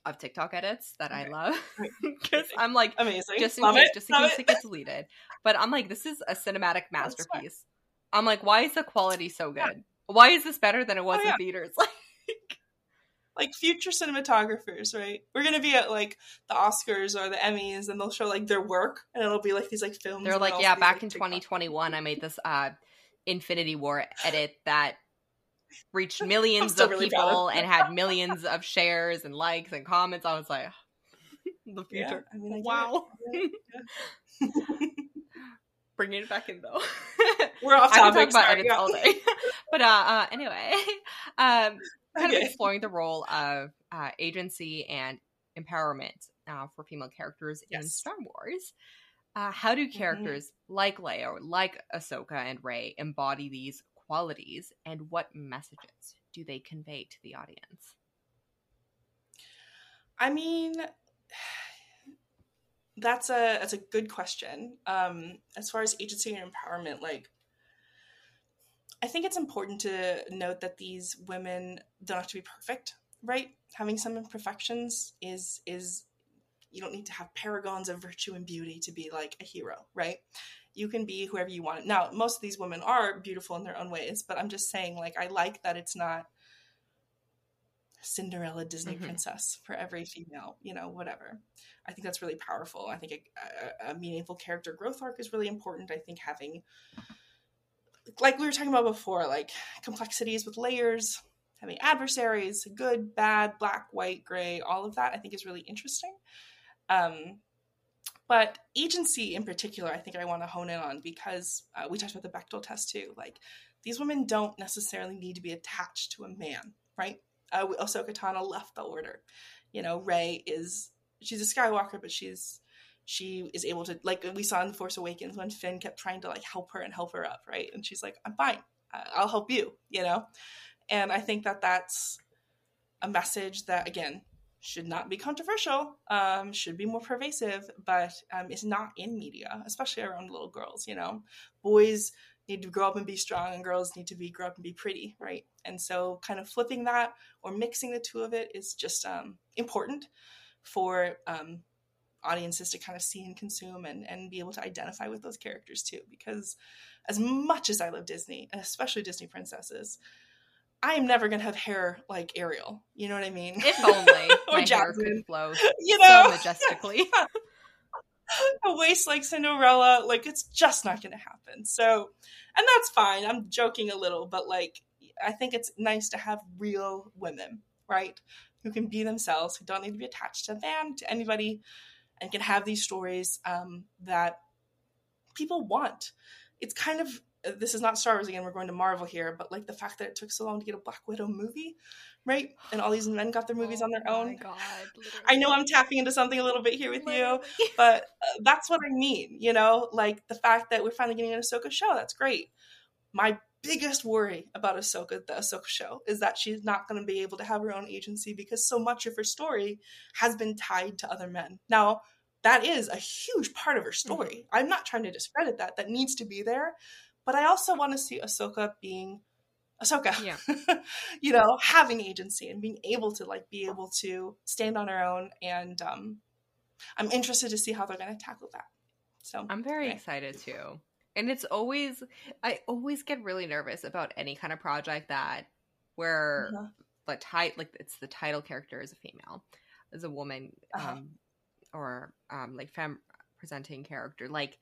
of TikTok edits that I love because [laughs] I'm like Amazing. just in Love case it. just in Love case it. it gets deleted. But I'm like, this is a cinematic masterpiece. I'm like, why is the quality so good? Why is this better than it oh, was Oh, yeah. in theaters? [laughs] Like, like future cinematographers, right? We're gonna be at like the Oscars or the Emmys, and they'll show like their work, and it'll be like these like films. they're like, yeah, back like, in 2021, I made this uh Infinity War edit [laughs] that reached millions of really people and had millions of shares and likes and comments. I was like, [laughs] the Yeah, future. I mean, I wow. it. Yeah. [laughs] Bringing it back in though. We're off topic. I topic. talk about sorry, edits yeah. all day. but uh, uh anyway, um kind of exploring the role of uh, agency and empowerment uh, for female characters in Star Wars. Uh, how do characters like Leia or like Ahsoka and Rey embody these qualities, and what messages do they convey to the audience? I mean, [sighs] that's a that's a good question. Um, as far as agency and empowerment, like, I think it's important to note that these women don't have to be perfect, right? Having some imperfections is is you don't need to have paragons of virtue and beauty to be like a hero, right? You can be whoever you want. Now, most of these women are beautiful in their own ways, but I'm just saying, like, I like that it's not Cinderella Disney mm-hmm. princess for every female, you know, whatever. I think that's really powerful. I think a, a, a, meaningful character growth arc is really important. I think having, like we were talking about before, like complexities with layers, having adversaries, good, bad, black, white, gray, all of that, I think is really interesting. Um, but agency in particular, I think I want to hone in on because uh, we talked about the Bechdel test too. Like these women don't necessarily need to be attached to a man, right? uh, Ahsoka Tano left the Order. You know, Rey is she's a Skywalker, but she's she is able to like we saw in The Force Awakens when Finn kept trying to like help her and help her up, right? And she's like, "I'm fine. I'll help you," you know. And I think that that's a message that again should not be controversial, um, should be more pervasive, but um, is not in media, especially around little girls. You know, boys need to grow up and be strong and girls need to be grow up and be pretty right and so kind of flipping that or mixing the two of it is just um, important for um, audiences to kind of see and consume and, and be able to identify with those characters too because as much as i love disney and especially disney princesses I am never gonna have hair like Ariel. You know what I mean? If [laughs] only my hair could flow [laughs] you know? so majestically. [laughs] a waist like Cinderella, like it's just not going to happen. So, and that's fine. I'm joking a little, but like I think it's nice to have real women, right? Who can be themselves, who don't need to be attached to a man, to anybody, and can have these stories um, that people want. It's kind of this is not Star Wars again. We're going to Marvel here, but like the fact that it took so long to get a Black Widow movie, right? And all these men got their movies oh on their oh own. God, I know I'm tapping into something a little bit here with literally. you, [laughs] but uh, that's what I mean. You know, like the fact that we're finally getting an Ahsoka show. That's great. My biggest worry about Ahsoka, the Ahsoka show, is that she's not going to be able to have her own agency because so much of her story has been tied to other men. Now, that is a huge part of her story. Mm-hmm. I'm not trying to discredit that. That needs to be there. But I also want to see Ahsoka being Ahsoka. Yeah. [laughs] you know, having agency and being able to like be able to stand on her own. And um, I'm interested to see how they're going to tackle that. So I'm very excited too. And it's always, I always get really nervous about any kind of project that where uh-huh. the title, like it's the title character is a female, is a woman, uh-huh. um, or um, like fem presenting character. Like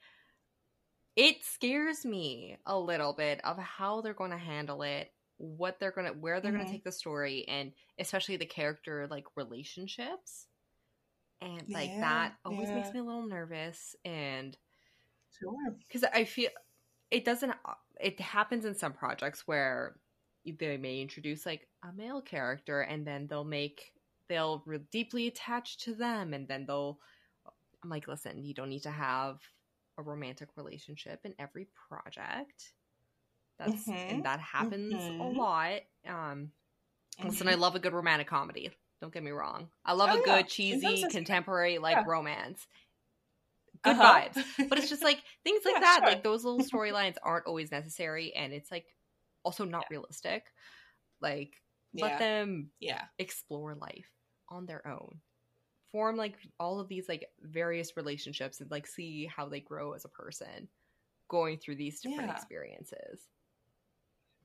it scares me a little bit of how they're going to handle it what they're going to where they're mm-hmm. going to take the story and especially the character like relationships and like yeah, that always yeah. makes me a little nervous and sure because i feel it doesn't it happens in some projects where they may introduce like a male character and then they'll make they'll re- deeply attach to them and then they'll i'm like listen you don't need to have a romantic relationship in every project. That's mm-hmm. and that happens mm-hmm. a lot. Um mm-hmm. listen, I love a good romantic comedy. Don't get me wrong. I love oh, a good yeah. cheesy contemporary like yeah. romance. Good uh-huh. vibes. But it's just like things [laughs] like yeah, that, sure. like those little [laughs] storylines aren't always necessary and it's like also not realistic. Like let them yeah explore life on their own form like all of these like various relationships and like see how they grow as a person going through these different yeah. experiences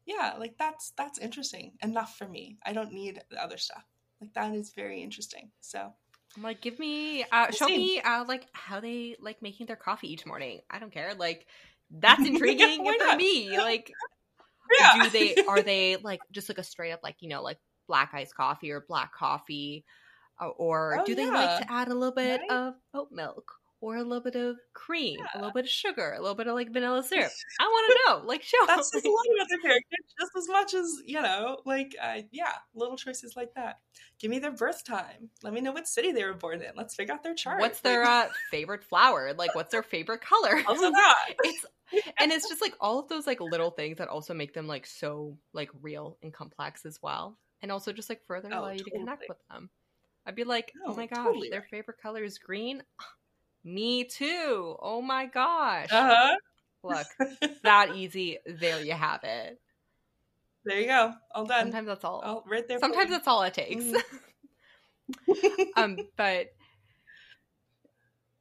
yeah like that's that's interesting enough for me i don't need the other stuff like that is very interesting so I'm like give me uh show me uh like how they like making their coffee each morning i don't care like that's [laughs] intriguing yeah, for me like [laughs] yeah. do they are they like just like a straight up like you know like black iced coffee or black coffee uh, or oh, do they yeah. like to add a little bit right? of oat milk or a little bit of cream, yeah. a little bit of sugar, a little bit of like vanilla [laughs] syrup? I want to know. Like, show. That's just a lot of other characters, just as much as you know. Like, uh, yeah, little choices like that. Give me their birth time. Let me know what city they were born in. Let's figure out their chart. What's their uh, favorite flower? Like, what's their favorite color? [laughs] Also [laughs] that. it's and it's just like all of those like little things that also make them like so like real and complex as well, and also just like further oh, allow you totally. to connect with them. I'd be like, oh, oh my gosh, totally their favorite color is green. Me too. Oh my gosh. Uh-huh. Look, [laughs] that easy. There you have it. There you go. All done. Sometimes that's all. all right there. Sometimes that's all it takes. Mm-hmm. [laughs] um, but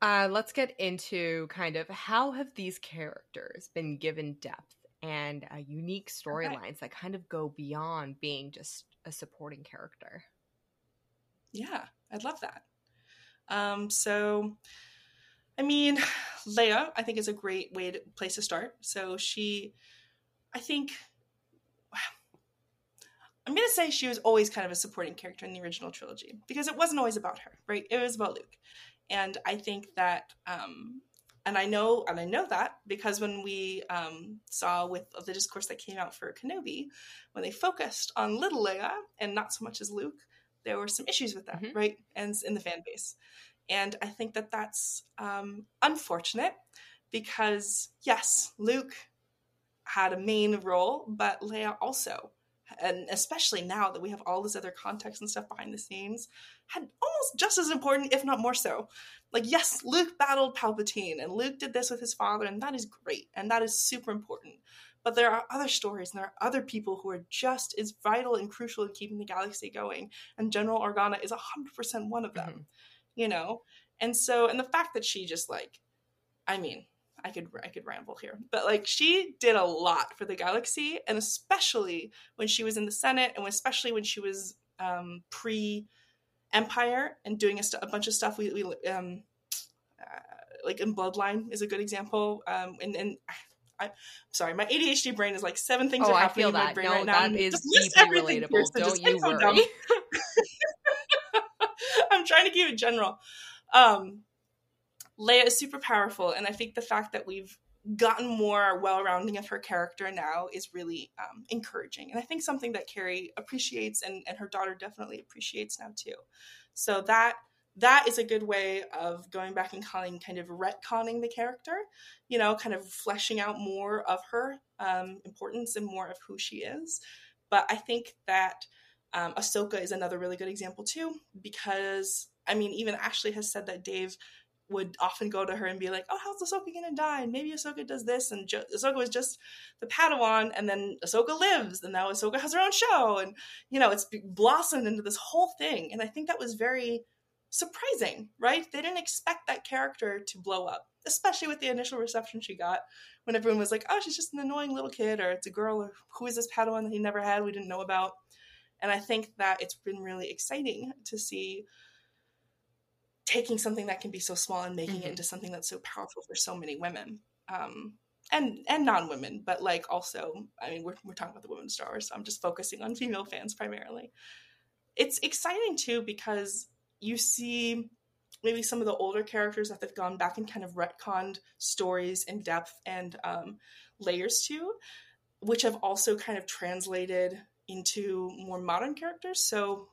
Uh, let's get into kind of how have these characters been given depth and uh, unique storylines okay. that kind of go beyond being just a supporting character. Yeah, I'd love that. Um, so, I mean, Leia, I think is a great way to place to start. So she, I think, I'm gonna say she was always kind of a supporting character in the original trilogy because it wasn't always about her, right? It was about Luke, and I think that um, and I know and I know that because when we um, saw with the discourse that came out for Kenobi, when they focused on little Leia and not so much as Luke, there were some issues with that, mm-hmm. right? And in the fan base, and I think that that's um, unfortunate because yes, Luke had a main role, but Leia also and especially now that we have all this other context and stuff behind the scenes, had almost just as important, if not more so. Like, yes, Luke battled Palpatine, and Luke did this with his father, and that is great, and that is super important. But there are other stories, and there are other people who are just as vital and crucial in keeping the galaxy going, and General Organa is 100% one of them, mm-hmm. You know? And so, and the fact that she just like, I mean, I could I could ramble here, but like she did a lot for the galaxy, and especially when she was in the Senate, and especially when she was um, pre Empire and doing a, st- a, bunch of stuff. We, we um, uh, like in Bloodline is a good example, um, and and. I, am sorry, my ADHD brain is like seven things oh, are happening in my brain no, right now. That is deeply relatable. Don't you worry. [laughs] [laughs] I'm trying to keep it general. Um, Leia is super powerful, and I think the fact that we've gotten more well-rounding of her character now is really um, encouraging, and I think something that Carrie appreciates, and, and her daughter definitely appreciates now too. So that that is a good way of going back and calling kind of retconning the character, you know, kind of fleshing out more of her um, importance and more of who she is. But I think that um, Ahsoka is another really good example too, because I mean, even Ashley has said that Dave would often go to her and be like, "Oh, how's Ahsoka gonna die?" And maybe Ahsoka does this, and jo- Ahsoka was just the Padawan, and then Ahsoka lives, and now Ahsoka has her own show, and you know, it's blossomed into this whole thing. And I think that was very surprising, right? They didn't expect that character to blow up, especially with the initial reception she got when everyone was like, "Oh, she's just an annoying little kid," or "It's a girl," or "Who is this Padawan that he never had? We didn't know about." And I think that it's been really exciting to see taking something that can be so small and making mm-hmm. it into something that's so powerful for so many women um, and and non-women but like also i mean we're, we're talking about the women Star Wars so i'm just focusing on female fans primarily it's exciting too because you see maybe some of the older characters that they've gone back and kind of retconned stories in depth and um, layers to which have also kind of translated into more modern characters so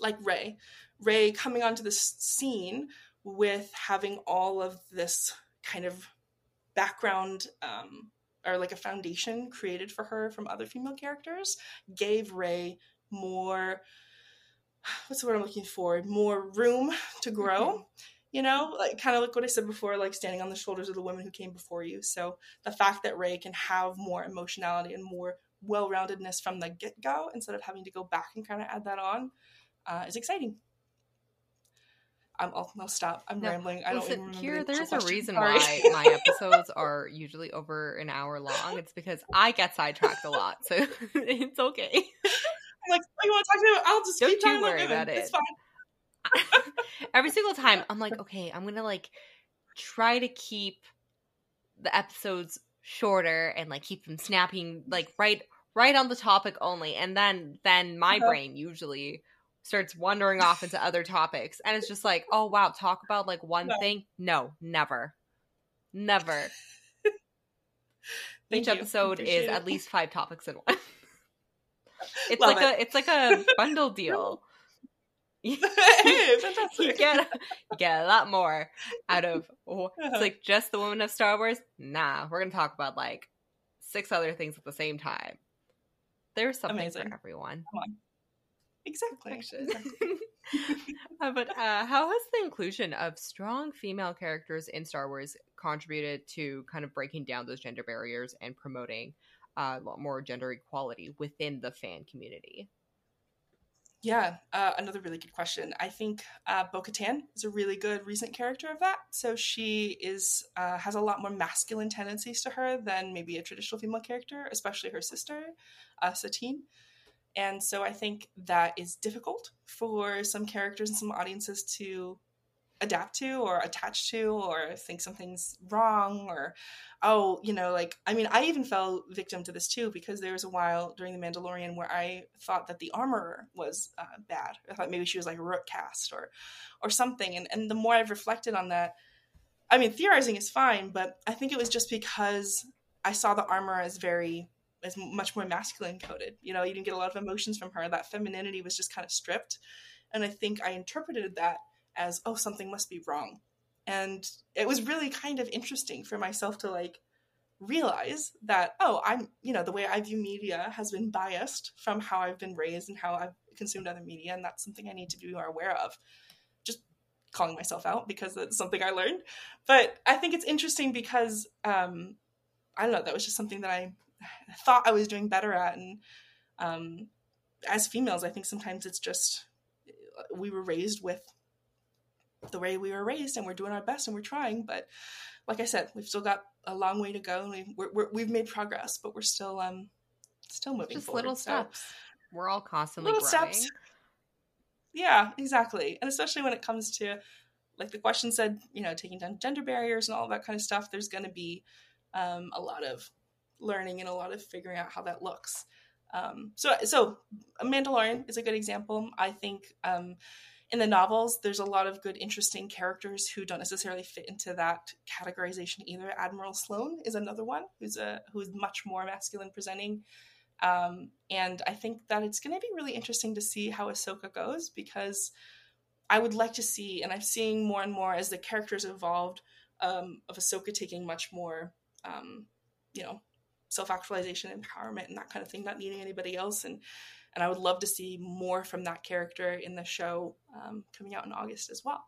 like Rey, Rey coming onto the scene with having all of this kind of background um, or like a foundation created for her from other female characters gave Rey more what's the word I'm looking for? More room to grow. Mm-hmm. You know, like kind of like what I said before, like standing on the shoulders of the women who came before you. So the fact that Rey can have more emotionality and more well-roundedness from the get-go instead of having to go back and kind of add that on uh, is exciting. I'm, I'll, I'll stop. I'm no, rambling. I listen, don't here. There's a reason Sorry. why my [laughs] episodes are usually over an hour long. It's because I get sidetracked a lot, so [laughs] it's okay. I'm like, oh, you want to talk to me? I'll just don't you worry about it. It's [laughs] fine. Every single time, I'm like, okay, I'm gonna like try to keep the episodes shorter and like keep them snapping like right right on the topic only and then then my uh-huh. brain usually starts wandering off into other topics and it's just like oh wow talk about like one no. thing no never never [laughs] each episode is it. at least [laughs] five topics in one it's Love like it. a it's like a [laughs] bundle deal you get you get a lot more out of it's like just the woman of Star Wars. Nah, we're gonna talk about like six other things at the same time. There's something Amazing. for everyone. Exactly. exactly. [laughs] uh, but uh, how has the inclusion of strong female characters in Star Wars contributed to kind of breaking down those gender barriers and promoting uh, a lot more gender equality within the fan community? Yeah, uh, another really good question. I think uh, Bo Katan is a really good recent character of that. So she is uh, has a lot more masculine tendencies to her than maybe a traditional female character, especially her sister, uh, Satine. And so I think that is difficult for some characters and some audiences to adapt to or attach to or think something's wrong or oh you know like i mean i even fell victim to this too because there was a while during the mandalorian where i thought that the armor was uh, bad. I thought maybe she was like Rook Kast or or something. And, and the more i've reflected on that i mean theorizing is fine but i think it was just because i saw the armor as very as much more masculine coded. You know you didn't get a lot of emotions from her. That femininity was just kind of stripped. And i think i interpreted that as oh something must be wrong. And it was really kind of interesting for myself to like realize that oh i'm you know the way i view media has been biased from how i've been raised and how i've consumed other media and that's something i need to be more aware of. Just calling myself out because it's something i learned. But i think it's interesting because um i don't know that was just something that i [sighs] thought i was doing better at and um as females i think sometimes it's just we were raised with the way we were raised and we're doing our best and we're trying but like i said we've still got a long way to go and we've, we have made progress but we're still um still moving just forward. little steps so, we're all constantly little growing. steps yeah exactly and especially when it comes to like the question said you know taking down gender barriers and all that kind of stuff there's going to be um, a lot of learning and a lot of figuring out how that looks um, so so mandalorian is a good example i think um, in the novels, there's a lot of good, interesting characters who don't necessarily fit into that categorization either. Admiral Sloane is another one who's a who's much more masculine presenting, um, and I think that it's going to be really interesting to see how Ahsoka goes because I would like to see, and I'm seeing more and more as the characters evolved um, of Ahsoka taking much more, um, you know, self actualization, empowerment, and that kind of thing, not needing anybody else, and and I would love to see more from that character in the show um, coming out in August as well.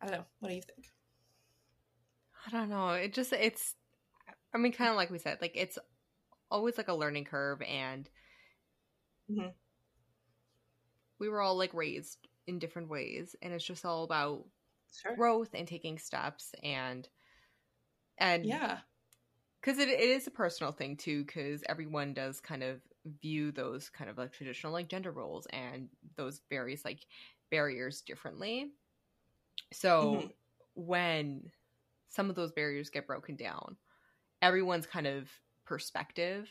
I don't know. What do you think? I don't know. It just it's. I mean, kind of like we said, like it's always like a learning curve, and mm-hmm. we were all like raised in different ways, and it's just all about sure. growth and taking steps, and and yeah, because it, it is a personal thing too, because everyone does kind of view those kind of like traditional like gender roles and those various like barriers differently. So mm-hmm. when some of those barriers get broken down, everyone's kind of perspective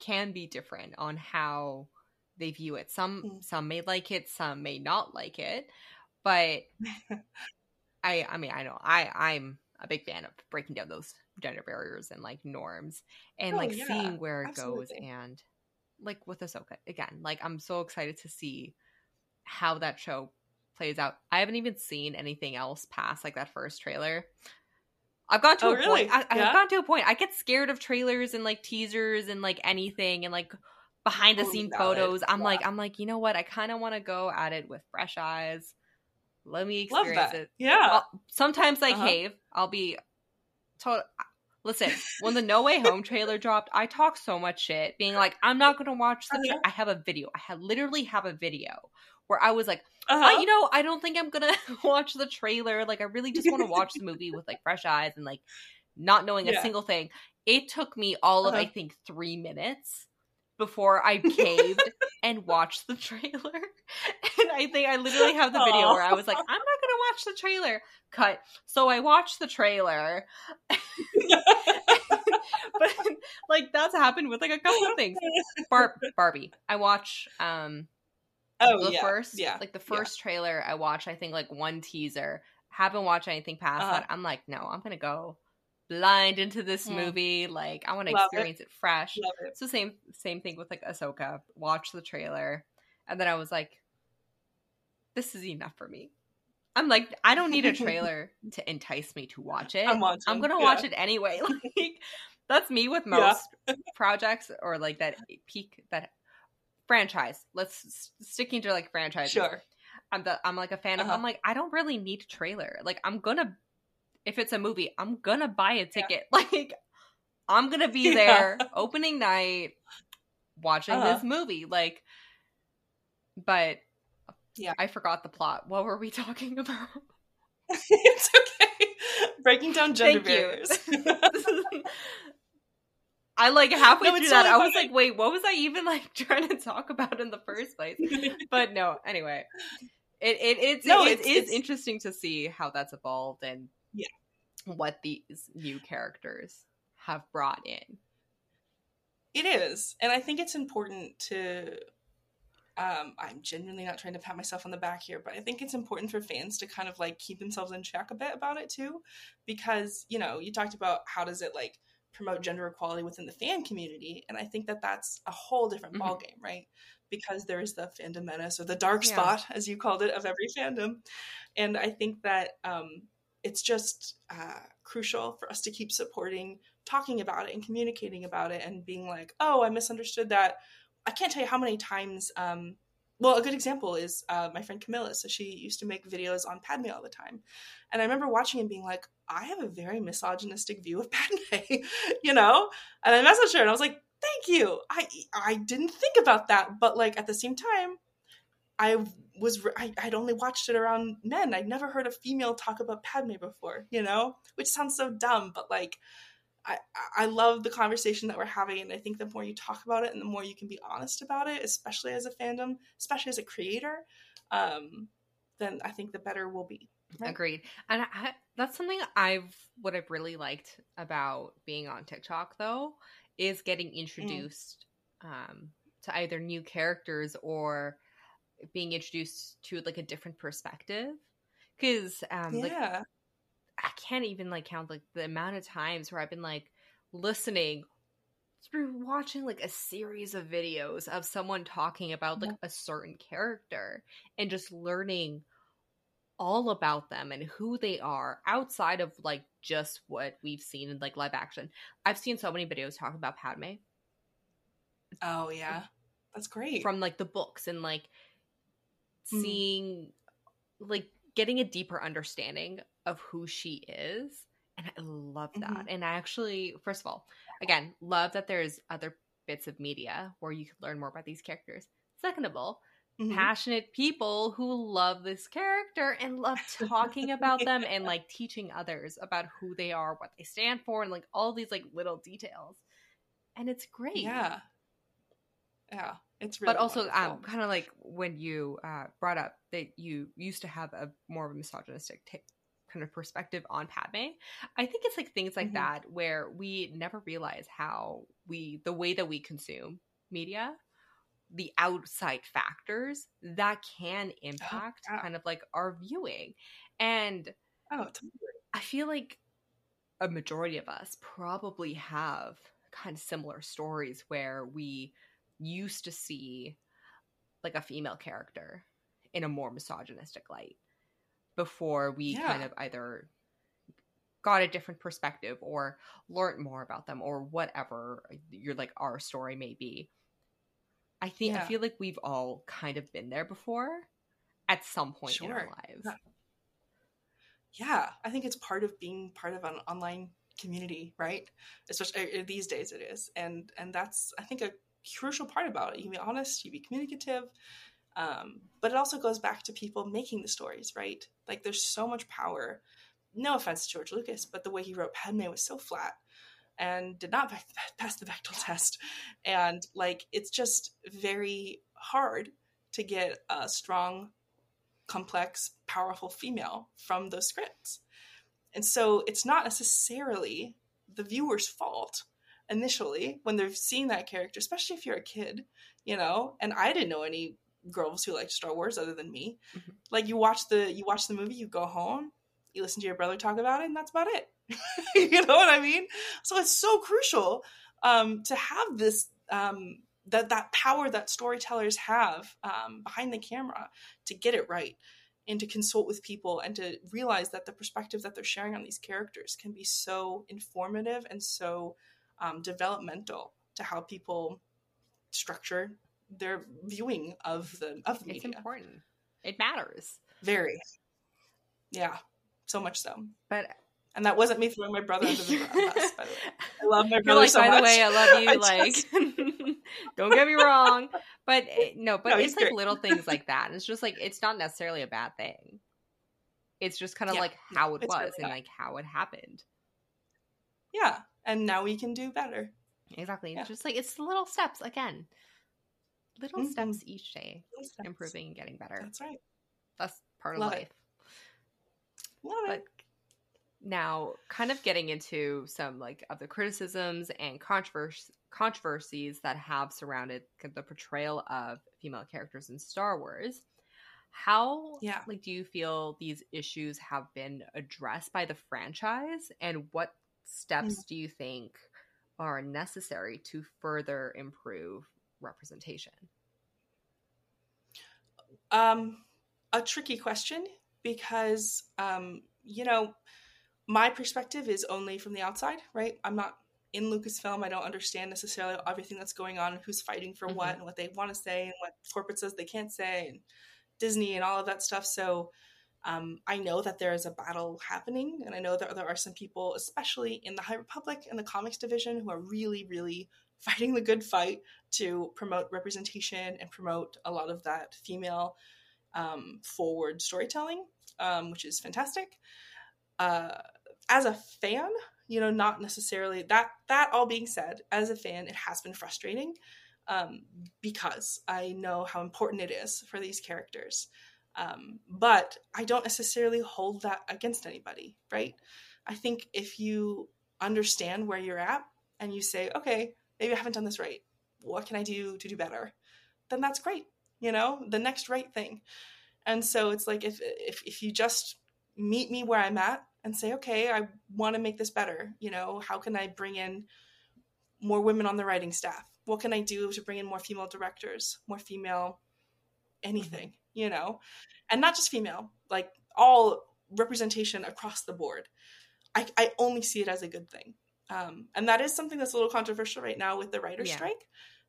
can be different on how they view it. Some mm-hmm. some may like it, some may not like it. But [laughs] I I mean I know I I'm a big fan of breaking down those gender barriers and like norms and oh, like yeah, seeing where it absolutely. goes and like with Ahsoka again. Like I'm so excited to see how that show plays out. I haven't even seen anything else past like that first trailer. I've got to oh, a really? point. I, have got to a point. I get scared of trailers and like teasers and like anything and like behind the scene photos. I'm yeah. like, I'm like, you know what? I kind of want to go at it with fresh eyes. Let me experience it. Yeah. I'll, sometimes I uh-huh. cave. I'll be told. Listen, when the No Way Home trailer dropped, I talked so much shit, being like, I'm not gonna watch the. Tra- uh-huh. I have a video. I had literally have a video where I was like, uh-huh. oh, you know, I don't think I'm gonna [laughs] watch the trailer. Like, I really just want to watch the movie with like fresh eyes and like not knowing yeah. a single thing. It took me all of uh-huh. I think three minutes before I caved and watched the [laughs] trailer. And I think I literally have the video Aww. where I was like, I'm not gonna watch the trailer. Cut. So I watched the trailer. [laughs] but like that's happened with like a couple of things. Bar- Barbie. I watch um Oh the yeah. first yeah. like the first yeah. trailer I watched I think like one teaser. Haven't watched anything past uh-huh. that. I'm like, no, I'm gonna go blind into this mm. movie. Like I want to experience it, it fresh. It. So same same thing with like Ahsoka. Watch the trailer, and then I was like, this is enough for me. I'm like, I don't need a trailer [laughs] to entice me to watch it. I'm, watching, I'm gonna yeah. watch it anyway. [laughs] Like that's me with most yeah. projects or like that peak that franchise. Let's sticking to like franchise. Sure. I'm the I'm like a fan uh-huh. of. I'm like I don't really need a trailer. Like I'm gonna if it's a movie, I'm gonna buy a ticket. Yeah. [laughs] Like I'm gonna be there yeah. opening night watching uh-huh. this movie. Like but Yeah. I forgot the plot. What were we [laughs] talking about? [laughs] it's okay. Breaking down gender Thank barriers. I like halfway No, through that, totally I was like, wait, what was I even like trying to talk about in the first place? But no, anyway. It, it it's No, it it's- is it's- interesting to see how that's evolved and Yeah. what these new characters have brought in. It is. And I think it's important to um I'm genuinely not trying to pat myself on the back here, but I think it's important for fans to kind of like keep themselves in check a bit about it too because, you know, you talked about how does it like promote gender equality within the fan community and I think that that's a whole different Mhm. ballgame, right? Because there's the fandom menace or the dark Yeah. spot as you called it of every fandom. And I think that um it's just uh, crucial for us to keep supporting talking about it and communicating about it and being like, oh, I misunderstood that. I can't tell you how many times. Um, well, a good example is uh, my friend Camilla. So she used to make videos on Padme all the time. And I remember watching and being like, I have a very misogynistic view of [laughs] Padme, you know? And I messaged her and I was like, thank you. I, I didn't think about that. But like at the same time, I was I, I'd only watched it around men. I'd never heard a female talk about Padme before, you know, which sounds so dumb, but like I I love the conversation that we're having, and I think the more you talk about it and the more you can be honest about it, especially as a fandom, especially as a creator, um, then I think the better we'll be. Right. Agreed. And I, that's something I've what I've really liked about being on TikTok though is getting introduced um, to either new characters or being introduced to like a different perspective. Because um, like yeah, I can't even like count like the amount of times where I've been like listening through watching like a series of videos of someone talking about like a certain character and just learning all about them and who they are outside of like just what we've seen in like live action. I've seen so many videos talking about Padme oh yeah, that's great. from like the books and like Mhm. seeing like getting a deeper understanding of who she is and i love that Mhm. and i actually first of all again love that there's other bits of media where you can learn more about these characters second of all Mhm. passionate people who love this character and love talking about them and [laughs] like teaching others about who they are what they stand for and like all these like little details and it's great Yeah, yeah, it's really but also um, kind of like when you uh, brought up that you used to have a more of a misogynistic ta kind of perspective on Padme. I think it's like things like Mhm. that where we never realize how we the way that we consume media, the outside factors that can impact yeah. kind of like our viewing. And oh, totally. I feel like a majority of us probably have kind of similar stories where we used to see like a female character in a more misogynistic light before we kind of either got a different perspective or learned more about them or whatever your like our story may be. I think I feel like we've all kind of been there before at some point in our lives. Yeah. yeah i think it's part of being part of an online community right especially uh, these days it is and and that's i think a crucial part about it. You can be honest you be communicative um, but it also goes back to people making the stories right? Like there's so much power. No offense to george lucas but the way he wrote padme was so flat and did not [laughs] pass the Bechdel test. And like it's just very hard to get a strong complex, powerful female from those scripts. And so it's not necessarily the viewer's fault initially when they're seeing that character, especially if you're a kid, you know. And I didn't know any girls who liked Star Wars other than me. Mhm. Like you watch the you watch the movie, you go home, you listen to your brother talk about it, and that's about it. [laughs] you know what I mean? So it's so crucial um, to have this um, that that power that storytellers have um, behind the camera to get it right and to consult with people and to realize that the perspective that they're sharing on these characters can be so informative and so um, developmental to how people structure their viewing of the of the It's media. important. It matters. Very, yeah, so much so. But And that wasn't me throwing my brother under the bus. By the way, [laughs] I love my brother like, so by much. the way, I love [laughs] you. I like, just- [laughs] Don't get me wrong, but no, but No, it's like little things like that, and it's just like it's not necessarily a bad thing. It's just kind of Yeah, like how it it's was really and not. like how it happened. Yeah, and now we can do better. Exactly. Yeah. Just like it's the little steps again. Little Mhm. steps each day, steps. improving and getting better. That's right. That's part of Love it. life. Love But it. now, kind of getting into some like of the criticisms and controvers- controversies that have surrounded the portrayal of female characters in Star Wars. How Yeah. like do you feel these issues have been addressed by the franchise and what steps do you think are necessary to further improve representation? Um, a tricky question because um, you know, my perspective is only from the outside, right? I'm not in Lucasfilm. I don't understand necessarily everything that's going on and who's fighting for what Mhm. and what they want to say and what corporate says they can't say and Disney and all of that stuff. So um, I know that there is a battle happening, and I know that there are some people, especially in the High Republic and the comics division, who are really, really [laughs] fighting the good fight to promote representation and promote a lot of that female um, forward storytelling, um, which is fantastic. Uh, as a fan, you know, not necessarily that. That all being said, as a fan, it has been frustrating um, because I know how important it is for these characters. Um, but I don't necessarily hold that against anybody, right? I think if you understand where you're at and you say, okay, maybe I haven't done this right. What can I do to do better? Then that's great. You know, the next right thing. And so it's like if if if you just meet me where I'm at and say, okay, I want to make this better. You know, how can I bring in more women on the writing staff? What can I do to bring in more female directors, more female anything, you know? And not just female, like all representation across the board. I, I only see it as a good thing. Um, and that is something that's a little controversial right now with the writer's Yeah. strike.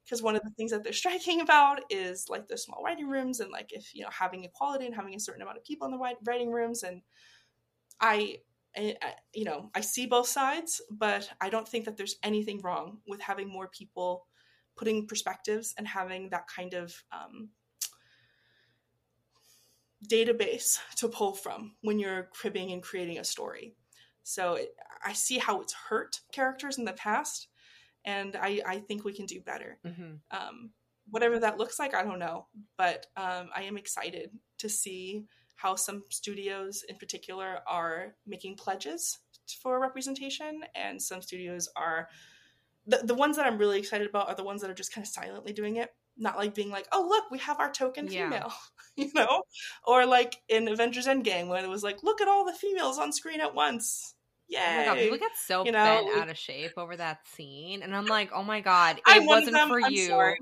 Because one of the things that they're [laughs] striking about is like the small writing rooms and like if, you know, having equality and having a certain amount of people in the writing rooms. And I, I, I- you know, I see both sides, but I don't think that there's anything wrong with having more people putting perspectives and having that kind of um, database to pull from when you're cribbing and creating a story. So it, I see how it's hurt characters in the past, and I, I think we can do better. Mm-hmm. Um, whatever that looks like, I don't know, but um, I am excited to see how some studios in particular are making pledges for representation, and some studios are the, the ones that I'm really excited about are the ones that are just kind of silently doing it, not like being like, oh look, we have our token Yeah. female, [laughs] you know, or like in Avengers Endgame when it was like, look at all the females on screen at once, Yeah, Oh my god, people get so You know, bent out of shape over that scene, and I'm like, oh my god, it I'm wasn't them, for I'm you. sorry.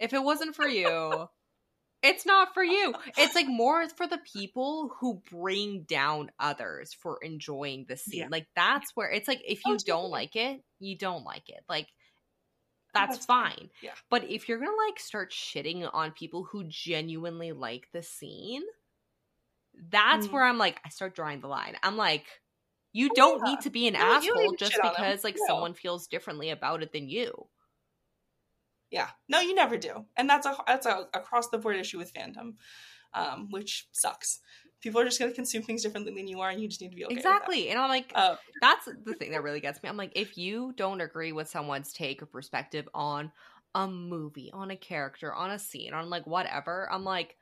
If it wasn't for you, it's not for you. It's like more for the people who bring down others for enjoying the scene. Yeah. Like that's where it's like if you don't like it, you don't like it. Like that's, That's fine. fine. Yeah. But if you're gonna like start shitting on people who genuinely like the scene, that's Mm. where I'm like, I start drawing the line. I'm like, you don't yeah. need to be an No, asshole just shit on 'em. because like No. someone feels differently about it than you. Yeah, no, you never do, and that's a that's a across the board issue with fandom, um, which sucks. People are just going to consume things differently than you are, and you just need to be okay. with that. exactly. And I'm like, Uh, that's the thing that really gets me. I'm like, if you don't agree with someone's take or perspective on a movie, on a character, on a scene, on like whatever, I'm like,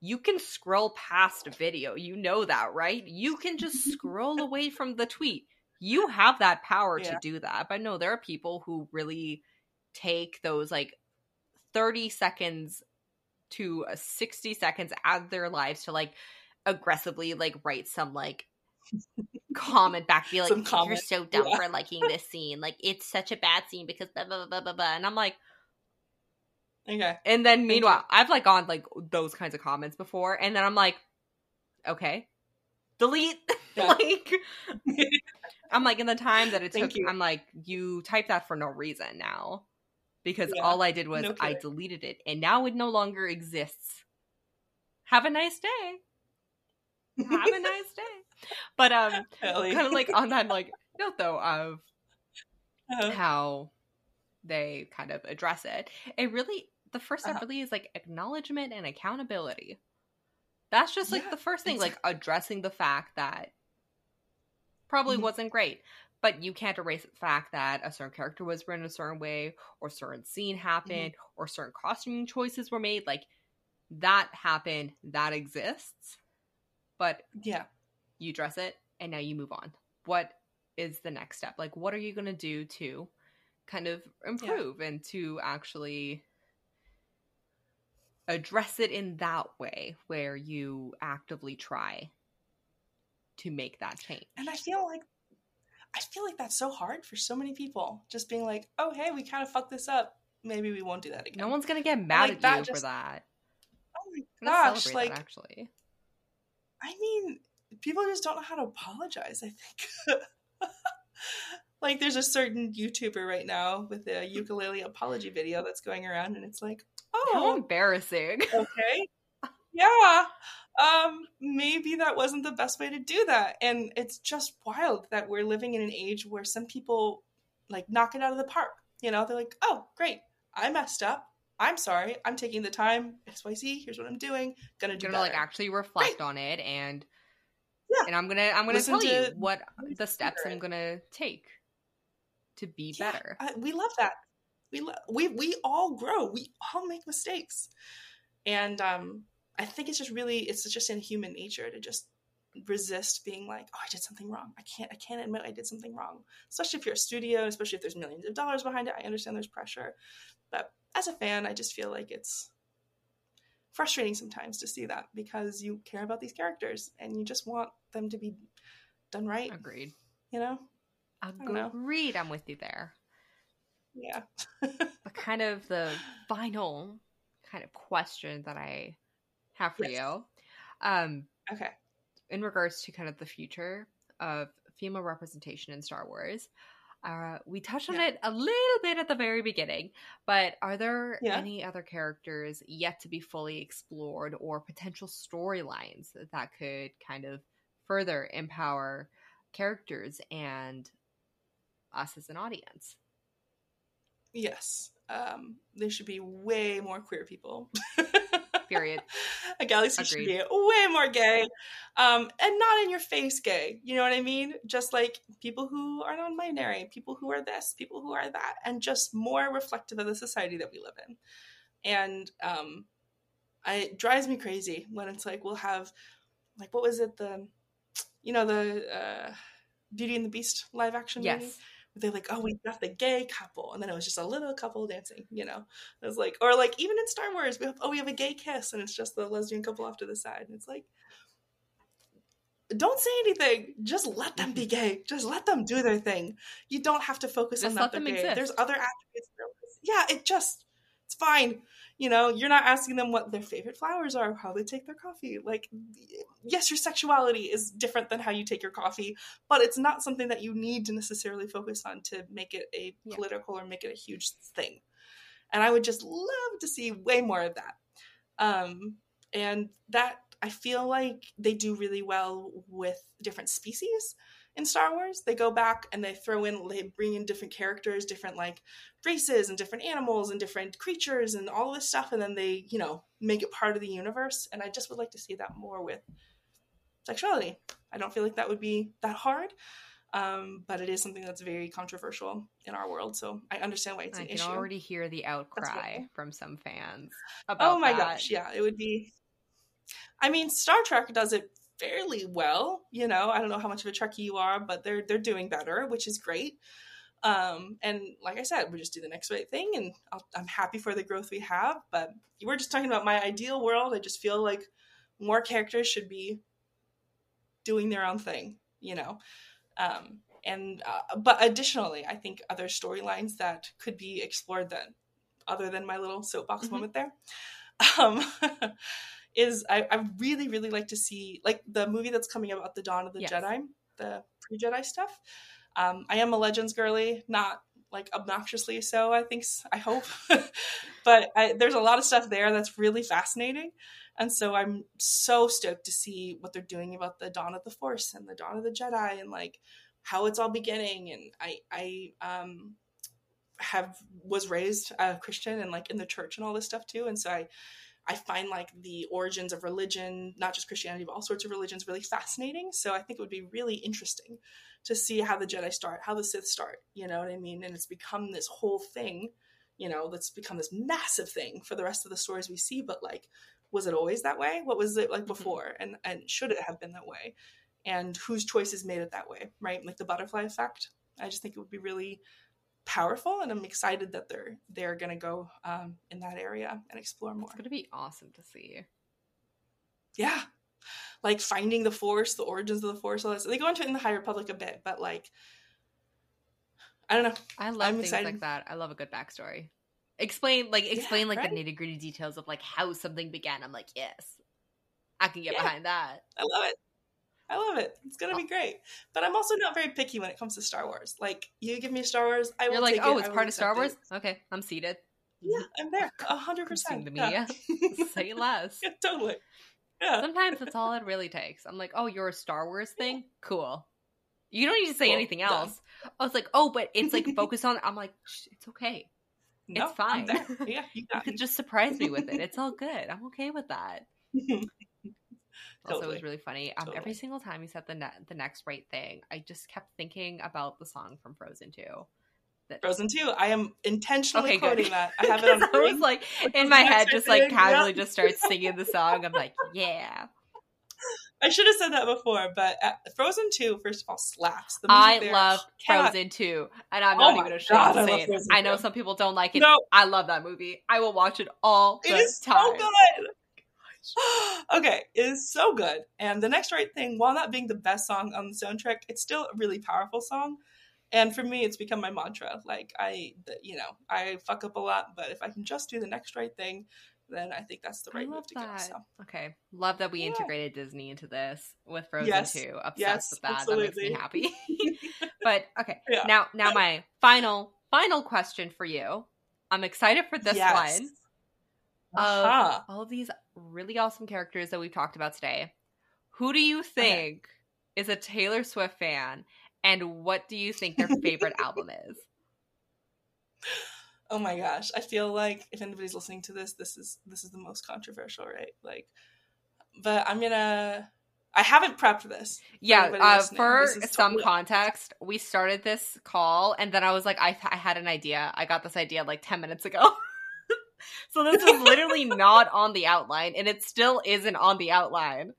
you can scroll past a video. You know that, right? You can just [laughs] scroll away from the tweet. You have that power Yeah. to do that. But no, there are people who really take those like 30 seconds to uh, 60 seconds out of their lives to like aggressively like write some like [laughs] comment back be like Some you're comment, so dumb yeah. for liking this scene. Like it's such a bad scene because blah blah blah blah blah, blah. and i'm like okay, and then meanwhile i've like gone like those kinds of comments before and then i'm like okay. Delete. [laughs] Yeah. like [laughs] i'm like in the time that it took you. i'm like you type that for no reason now because Yeah, all i did was no i deleted it and now it no longer exists. Have a nice day have a nice day but um [laughs] Ellie. kind of like on that like note though of Uh, how they kind of address it. It really the first step Uh-huh. really is like acknowledgement and accountability. That's just like Yeah, the first thing, like addressing the fact that probably Mhm. wasn't great. But you can't erase the fact that a certain character was written a certain way, or certain scene happened, or certain costuming choices were made. Like that happened, that exists. But Yeah. you dress it and now you move on. What is the next step? Like, what are you going to do to kind of improve and to actually address it in that way where you actively try to make that change? And I feel like I feel like that's so hard for so many people. Just being like, "Oh, hey, we kind of fucked this up. Maybe we won't do that again." No one's going to get mad like, at you for that. Oh my gosh! Like, that, actually. I mean, people just don't know how to apologize. I think. [laughs] like, there's a certain YouTuber right now with a ukulele apology video that's going around, and it's like, "Oh, How "Oh, embarrassing. [laughs] okay yeah um maybe that wasn't the best way to do that and it's just wild that we're living in an age where some people like knock it out of the park you know they're like oh great i messed up i'm sorry i'm taking the time xyz here's what i'm doing gonna do gonna better. like actually reflect on it and Yeah. and i'm gonna i'm gonna Listen tell you to- what the steps i'm gonna take to be Yeah, better. I, we love that. We lo- we we all grow we all make mistakes. And um i think it's just really it's just in human nature to just resist being like oh i did something wrong. I can't i can't admit i did something wrong. Especially if you're a studio especially if there's millions of dollars behind it i understand there's pressure. But as a fan i just feel like it's frustrating sometimes to see that because you care about these characters and you just want them to be done right agreed you know don't know. agreed i'm with you there yeah [laughs] but kind of the final kind of question that i have for Yes. you um okay in regards to kind of the future of female representation in Star Wars. Uh, we touched on Yeah. it a little bit at the very beginning, but are there Yeah. any other characters yet to be fully explored or potential storylines that could kind of further empower characters and us as an audience? Yes. Um, there should be way more queer people. [laughs] Period. [laughs] A galaxy should be way more gay. Um, and not in your face gay. You know what I mean? Just like people who are non binary, people who are this, people who are that, and just more reflective of the society that we live in. And um, I, it drives me crazy when it's like we'll have, like, what was it? The, you know, the uh, Beauty and the Beast live action movie? They're like, oh, we got the gay couple, and then it was just a little couple dancing, you know. It was like, or like even in Star Wars, we have, oh, we have a gay kiss, and it's just the lesbian couple off to the side, and it's like, don't say anything, just let them be [laughs] gay, just let them do their thing. You don't have to focus Just on that they're them gay. exist. There's other attributes. Yeah, it just, it's fine. You know, you're not asking them what their favorite flowers are, how they take their coffee. Like, yes, your sexuality is different than how you take your coffee, but it's not something that you need to necessarily focus on to make it a Yeah. political or make it a huge thing. And I would just love to see way more of that. Um, and that I feel like they do really well with different species in Star Wars. They go back and they throw in, they bring in different characters, different like races and different animals and different creatures and all this stuff, and then they, you know, make it part of the universe. And I just would like to see that more with sexuality. I don't feel like that would be that hard, um, but it is something that's very controversial in our world. So I understand why it's I an can issue. already hear the outcry from some fans about Oh my that. gosh, yeah, it would be. I mean, Star Trek does it fairly well. You know, I don't know how much of a Trekkie you are, but they're they're doing better, which is great. Um, and like I said, we just do the next right thing, and I'll, I'm happy for the growth we have. But we're just talking about my ideal world. I just feel like more characters should be doing their own thing. You know, um, and uh, but additionally, I think other storylines that could be explored then, other than my little soapbox Mhm. moment there, [laughs] um, [laughs] is I, I really really like to see like the movie that's coming about the Dawn of the Yes. Jedi, the pre Jedi stuff. Um, I am a Legends girly, not like obnoxiously so. I think I hope, [laughs] but I, there's a lot of stuff there that's really fascinating, and so I'm so stoked to see what they're doing about the Dawn of the Force and the Dawn of the Jedi and like how it's all beginning. And I I um have was raised a Christian and like in the church and all this stuff too, and so I I find like the origins of religion, not just Christianity, but all sorts of religions, really fascinating. So I think it would be really interesting to see how the Jedi start, how the Sith start. You know what I mean? And it's become this whole thing. You know, that's become this massive thing for the rest of the stories we see. But like, was it always that way? What was it like mm-hmm. before? And and should it have been that way? And whose choices made it that way? Right? Like the butterfly effect. I just think it would be really powerful and i'm excited that they're they're going to go um, in that area and explore more. It's going to be awesome to see. Yeah. Like finding the force the origins of the force all this they go into it in the high republic a bit but like i don't know. I love I'm things excited. like that. I love a good backstory. Explain like explain yeah, like right? the nitty-gritty details of like how something began. I'm like yes i can get yeah. behind that. I love it I love it. It's gonna be oh. great. But I'm also not very picky when it comes to Star Wars. Like you give me Star Wars, I will. You're like, oh, it. it's part of Star Wars. It. Okay, I'm seated. Yeah, I'm there. A hundred percent. The [laughs] media. Say less. Yeah, [laughs] totally. Yeah. Sometimes that's all it really takes. I'm like, oh, you're a Star Wars thing. Cool. You don't need to say cool. anything else. Done. I was like, oh, but it's like [laughs] focused on. I'm like, it's okay. No, it's fine. Yeah, you, you could just surprise me with it. It's all good. I'm okay with that. Mm-hmm. Also, it was really funny. Um, totally. Every single time you said the ne- the next right thing, I just kept thinking about the song from Frozen Two. That... Frozen Two. I am intentionally okay, quoting good. that. I [laughs] have it on. I was like in my head, just like casually, just starts [laughs] singing the song. I'm like, yeah. I should have said that before, but uh, Frozen 2, first of all, slaps. The I love Frozen 2, and I'm not oh even ashamed to say it. I know some people don't like it. No. I love that movie. I will watch it all the it is time. so good. [gasps] okay, it is so good. And the next right thing, while not being the best song on the soundtrack, it's still a really powerful song. And for me, it's become my mantra. Like I, you know, I fuck up a lot, but if I can just do the next right thing, then I think that's the right move to that. go. So. Okay, love that we yeah. integrated Disney into this with Frozen yes. 2. Obsessed yes, with that. Absolutely. That makes me happy. [laughs] [laughs] but okay, yeah. now now my final final question for you. I'm excited for this yes. one of all of these really awesome characters that we've talked about today. Who do you think okay. is a Taylor Swift fan, and what do you think their favorite [laughs] album is? Oh my gosh, I feel like if anybody's listening to this, this is this is the most controversial, right? Like, but I'm gonna. I haven't prepped this. Yeah, uh, for some totally context, we started this call, and then I was like, I, I had an idea. I got this idea like ten minutes ago. [laughs] [laughs] so this was literally not on the outline, and it still isn't on the outline.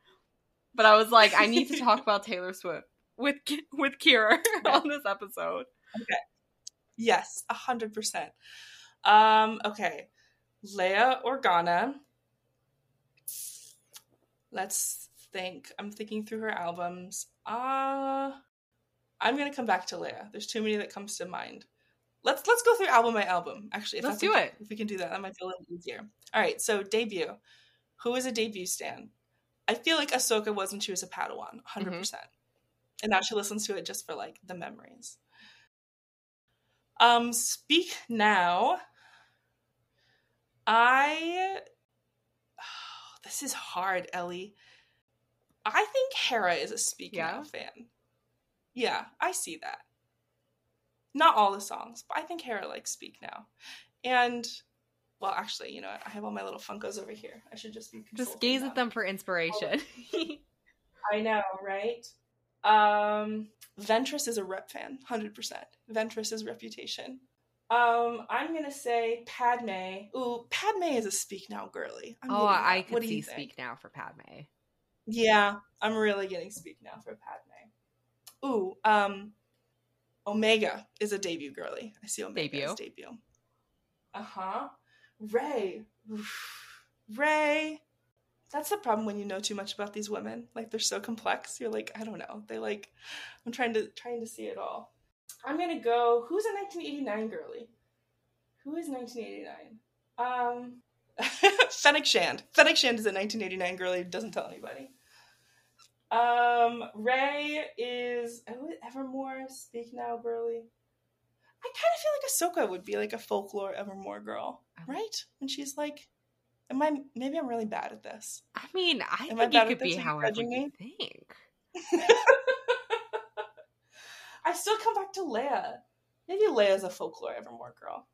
But I was like, I need to talk about Taylor Swift with with Kira [laughs] on this episode. Okay. Yes, a hundred percent. Um. Okay, Leia Organa. Let's think. I'm thinking through her albums. Uh I'm gonna come back to Leia. There's too many that comes to mind. Let's let's go through album by album. Actually, let's do it. If we can do that, that might be a little easier. All right. So debut. Who is a debut stan? I feel like Ahsoka was when she was a Padawan, 100 mm-hmm. percent, and now she listens to it just for like the memories. Um, speak now. I. Oh, [sighs] this is hard, Ellie. I think Hera is a Speak yeah. Now fan. Yeah, I see that. Not all the songs, but I think Hera likes Speak Now. And well, actually, you know what? I have all my little Funkos over here. I should just be just gaze them. at them for inspiration. [laughs] I know, right? Um, Ventress is a rep fan, hundred percent. Ventress is reputation. Um, I'm gonna say Padme. Ooh, Padme is a Speak Now girly. I'm oh, I could see Speak Now for Padme. Yeah, I'm really getting Speak Now for Padme. Ooh, um, Omega is a debut girly. I see Omega debut. debut. Uh huh. Rey. [sighs] Rey. That's the problem when you know too much about these women. Like they're so complex. You're like, I don't know. They like I'm trying to trying to see it all. I'm gonna go who's a 1989 girly? Who is 1989? Um [laughs] Fennec Shand. Fennec Shand is a 1989 girly doesn't tell anybody. Um, Rey is oh, Evermore. Speak now, Burley. I kind of feel like Ahsoka would be like a folklore Evermore girl, right? And she's like, "Am I? Maybe I'm really bad at this." I mean, I Am think I it could be however you me? think. [laughs] I still come back to Leia. maybe Leia's a folklore Evermore girl.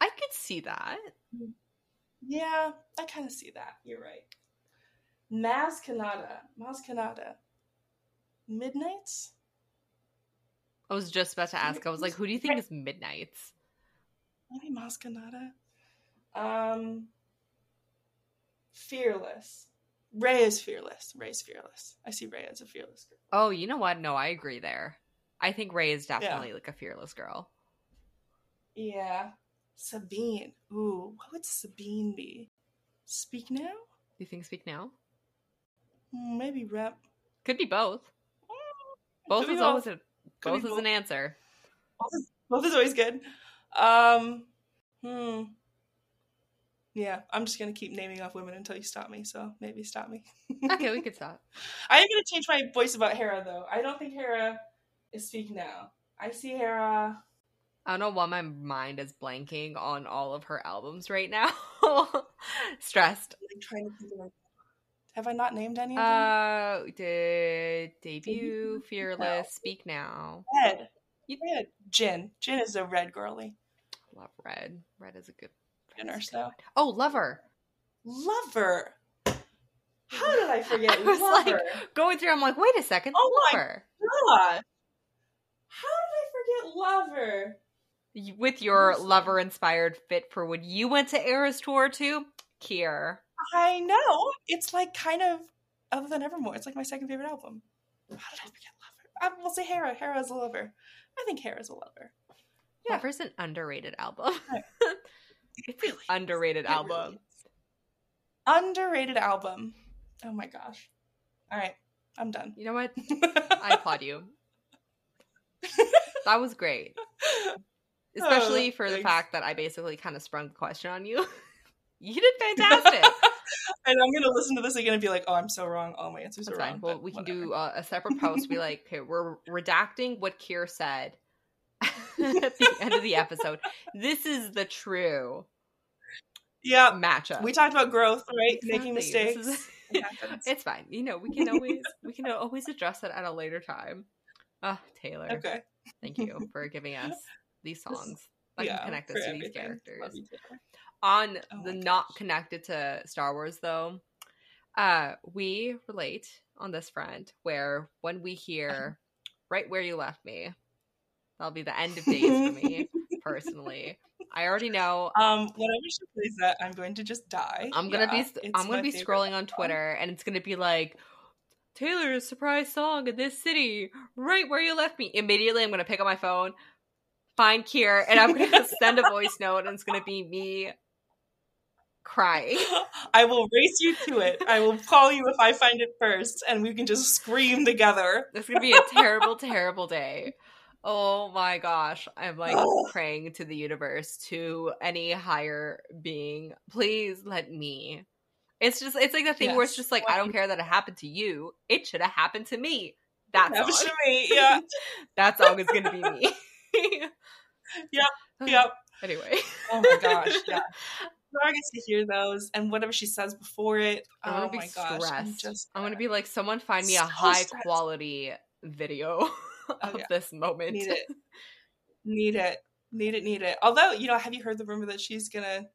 I could see that. Yeah, I kind of see that. You're right. Maz Kanata. Maz Kanata. Midnights? I was just about to ask. I was like, who do you think is Midnight's? Maybe Maz Kanata. Um, fearless. Rey is fearless. Rey's fearless. I see Rey as a fearless girl. Oh, you know what? No, I agree there. I think Rey is definitely like a fearless girl. Yeah. Sabine. Ooh, what would Sabine be? Speak now? You think Speak Now? Hmm, Maybe rep. Could be both. Mm, Both Could is always a Could both is both. an answer. Both is, both is always good. Um, hmm. Yeah, I'm just gonna keep naming off women until you stop me. So maybe stop me. [laughs] Okay, we could stop. I am gonna change my voice about Hera though. I don't think Hera is speak now. I see Hera. I don't know why my mind is blanking on all of her albums right now. [laughs] Stressed. I'm trying to think of. Have I not named any of them? Uh, did debut, fearless, speak now. red. you- Red. Jyn. Jyn is a red girly. Love red. Red is a good. Good Red is nurse, a good Oh, lover. Lover. How did I forget [laughs] I was like- Going through, I'm like, wait a second. Oh my- God. How did I forget Lover? With your lover inspired fit for when you went to Eras tour too, Kir. I know. It's like kind of other than Evermore. It's like my second favorite album. How did I forget Lover? Um, I will say Hera. Hera's a lover. I think Hera is a lover. Yeah. Lover's an underrated album. Right. [laughs] it's an underrated album. really is. Underrated album. Oh my gosh. All right, I'm done. You know what? [laughs] I applaud you. That was great. [laughs] Especially Oh, for the fact that I basically kind of sprung the question on you. you did fantastic. And I'm gonna listen to this again and be like, "Oh, I'm so wrong. All my answers That's are fine. wrong." Well, we can do uh, a separate post. Be like, okay, we're redacting what Kir said [laughs] at the end of the episode. This is the true Yeah, matchup. we talked about growth, right? Making Exactly. This mistakes. is- [laughs] It it's fine. You know, we can always [laughs] we can always address it at a later time. Ah, Taylor, okay. thank you for giving us these songs that yeah, can connect us to these everything. characters. Love you, Taylor. On Oh the not gosh. connected to Star Wars though, uh, we relate on this front where when we hear [laughs] right where you left me, that'll be the end of days for me [laughs] personally. I already know Um, whenever she plays that, I'm going to just die. I'm gonna Yeah, be I'm gonna be scrolling on. Twitter and it's gonna be like Taylor's surprise song in this city, right where you left me. Immediately I'm gonna pick up my phone, find Kir, and I'm gonna [laughs] send a voice note and it's gonna be me crying. [laughs] I will race you to it. I will call you if I find it first, and we can just scream together. It's gonna be a terrible, terrible day. Oh my gosh. I'm like [sighs] praying to the universe, to any higher being. Please let me. It's just it's like the thing where it's just like I don't care that it happened to you. It should have happened to me. That's song. to me. Yeah. that song is gonna be me. [laughs] Yep. [sighs] Yep. Anyway. Oh my gosh. Yeah. [laughs] Laura gets to hear those, and whatever she says before it. I'm gonna oh be my gosh. Stressed. just. I'm gonna be like, someone find me a high stressed. quality video [laughs] of yeah. this moment. need it. [laughs] Need it. Need it. Need it. Although, you know, have you heard the rumor that she's gonna,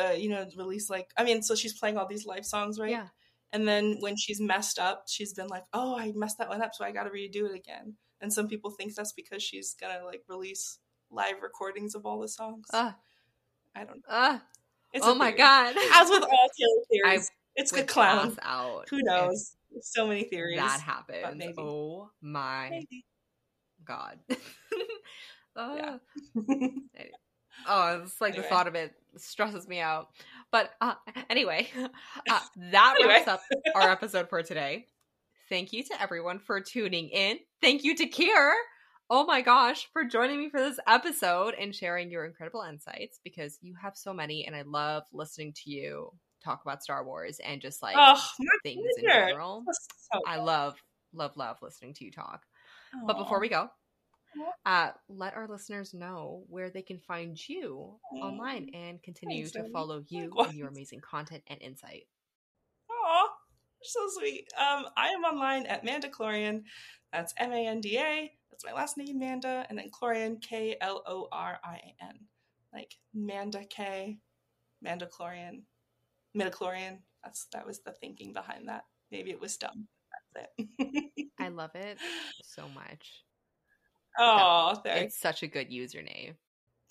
uh, you know, release like? I mean, so she's playing all these live songs, right? Yeah. And then when she's messed up, she's been like, "Oh, I messed that one up, so I got to redo it again." And some people think that's because she's gonna like release live recordings of all the songs. Uh, I don't know. uh, oh my theory. god. As with all Taylor [laughs] I theories, it's the clown. out. Who knows? So many theories. That happens. maybe. Oh my Maybe. god. [laughs] Uh. [laughs] Oh, it's like Anyway. the thought of it stresses me out. But uh, anyway, uh, that Anyway. wraps up our episode for today. Thank you to everyone for tuning in. Thank you to Kir. Oh my gosh, for joining me for this episode and sharing your incredible insights because you have so many, and I love listening to you talk about Star Wars and just like oh, things in general. So I love, love, love listening to you talk. But before we go, uh, let our listeners know where they can find you online and continue Thanks, to Ellie. follow you Likewise. and your amazing content and insight. Aw, so sweet. Um, I am online at Mandaklorian. That's M A N D A. That's my last name, Manda, and then Klorian, K L O R I A N. Like Manda K, Manda Klorian, midichlorian. That's that was the thinking behind that. Maybe it was dumb. That's it. [laughs] I love it so much. Oh, That- thanks. It's such a good username.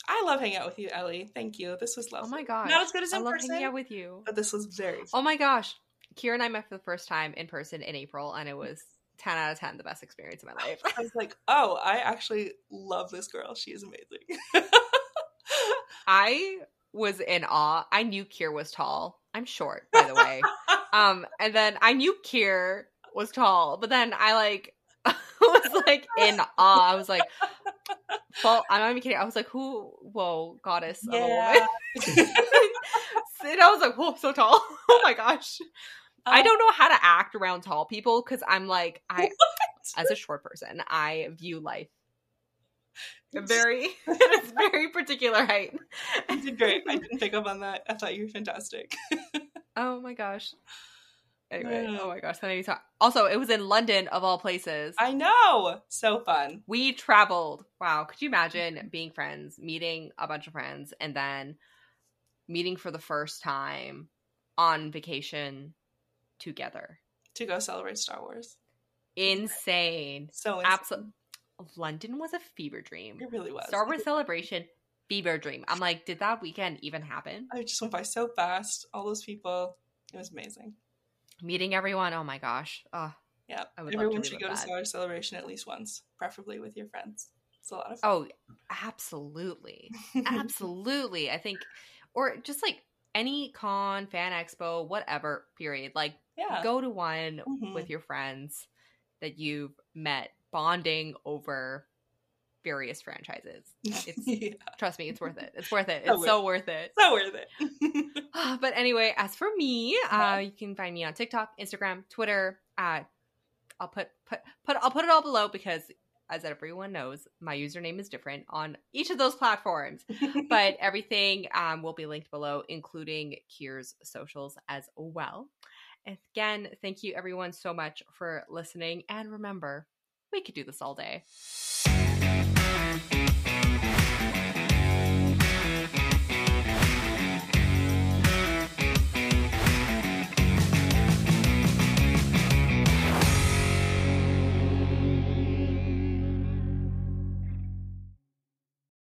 I love hanging out with you, Ellie. Thank you. This was oh lovely. Oh my gosh. Not as good as I in love person, hanging out with you. but this was very fun. Oh my gosh. Kira and I met for the first time in person in April, and it mm-hmm. was 10 out of 10 the best experience of my life. I was like, [laughs] oh, I actually love this girl. She is amazing. [laughs] I was in awe. I knew Kir was tall. I'm short, by the way. [laughs] um, and then I knew Kir was tall, but then I like was like in awe. I was like, well, I'm not even kidding. I was like, who? Whoa, goddess of a woman. yeah. and I was like, whoa, so tall. Oh my gosh. I Um, don't know how to act around tall people because I'm like, I, [laughs] What? as a short person, I view life very, [laughs] [laughs] it's very particular height. You did great. I didn't pick up on that. I thought you were fantastic. Oh my gosh. Anyway, oh my gosh. That made me talk. Also, it was in London of all places. I know. So fun. we traveled. Wow. Could you imagine being friends, meeting a bunch of friends, and then meeting for the first time on vacation together? To go celebrate Star Wars. Insane. So insane. Absolutely. London was a fever dream. It really was. Star Wars Celebration, fever dream. I'm like, did that weekend even happen? I just went by so fast. All those people. It was amazing. Meeting everyone. Oh my gosh. Oh, Yeah. I would Everyone should go to. Star Wars Celebration at least once, preferably with your friends. It's a lot of fun. oh, absolutely. [laughs] Absolutely. I think, or just like any con, fan expo, whatever, period. Like, yeah. go to one Mhm. with your friends that you've met, bonding over various franchises. [laughs] It's, yeah. trust me, it's worth it. It's worth it. So It's so worth it. So worth it. [laughs] but anyway, as for me, uh, you can find me on TikTok, Instagram, Twitter. Uh, I'll put put put I'll put it all below because, as everyone knows, my username is different on each of those platforms. But [laughs] everything um, will be linked below, including Kir's socials as well. Again, thank you everyone so much for listening, and remember, we could do this all day.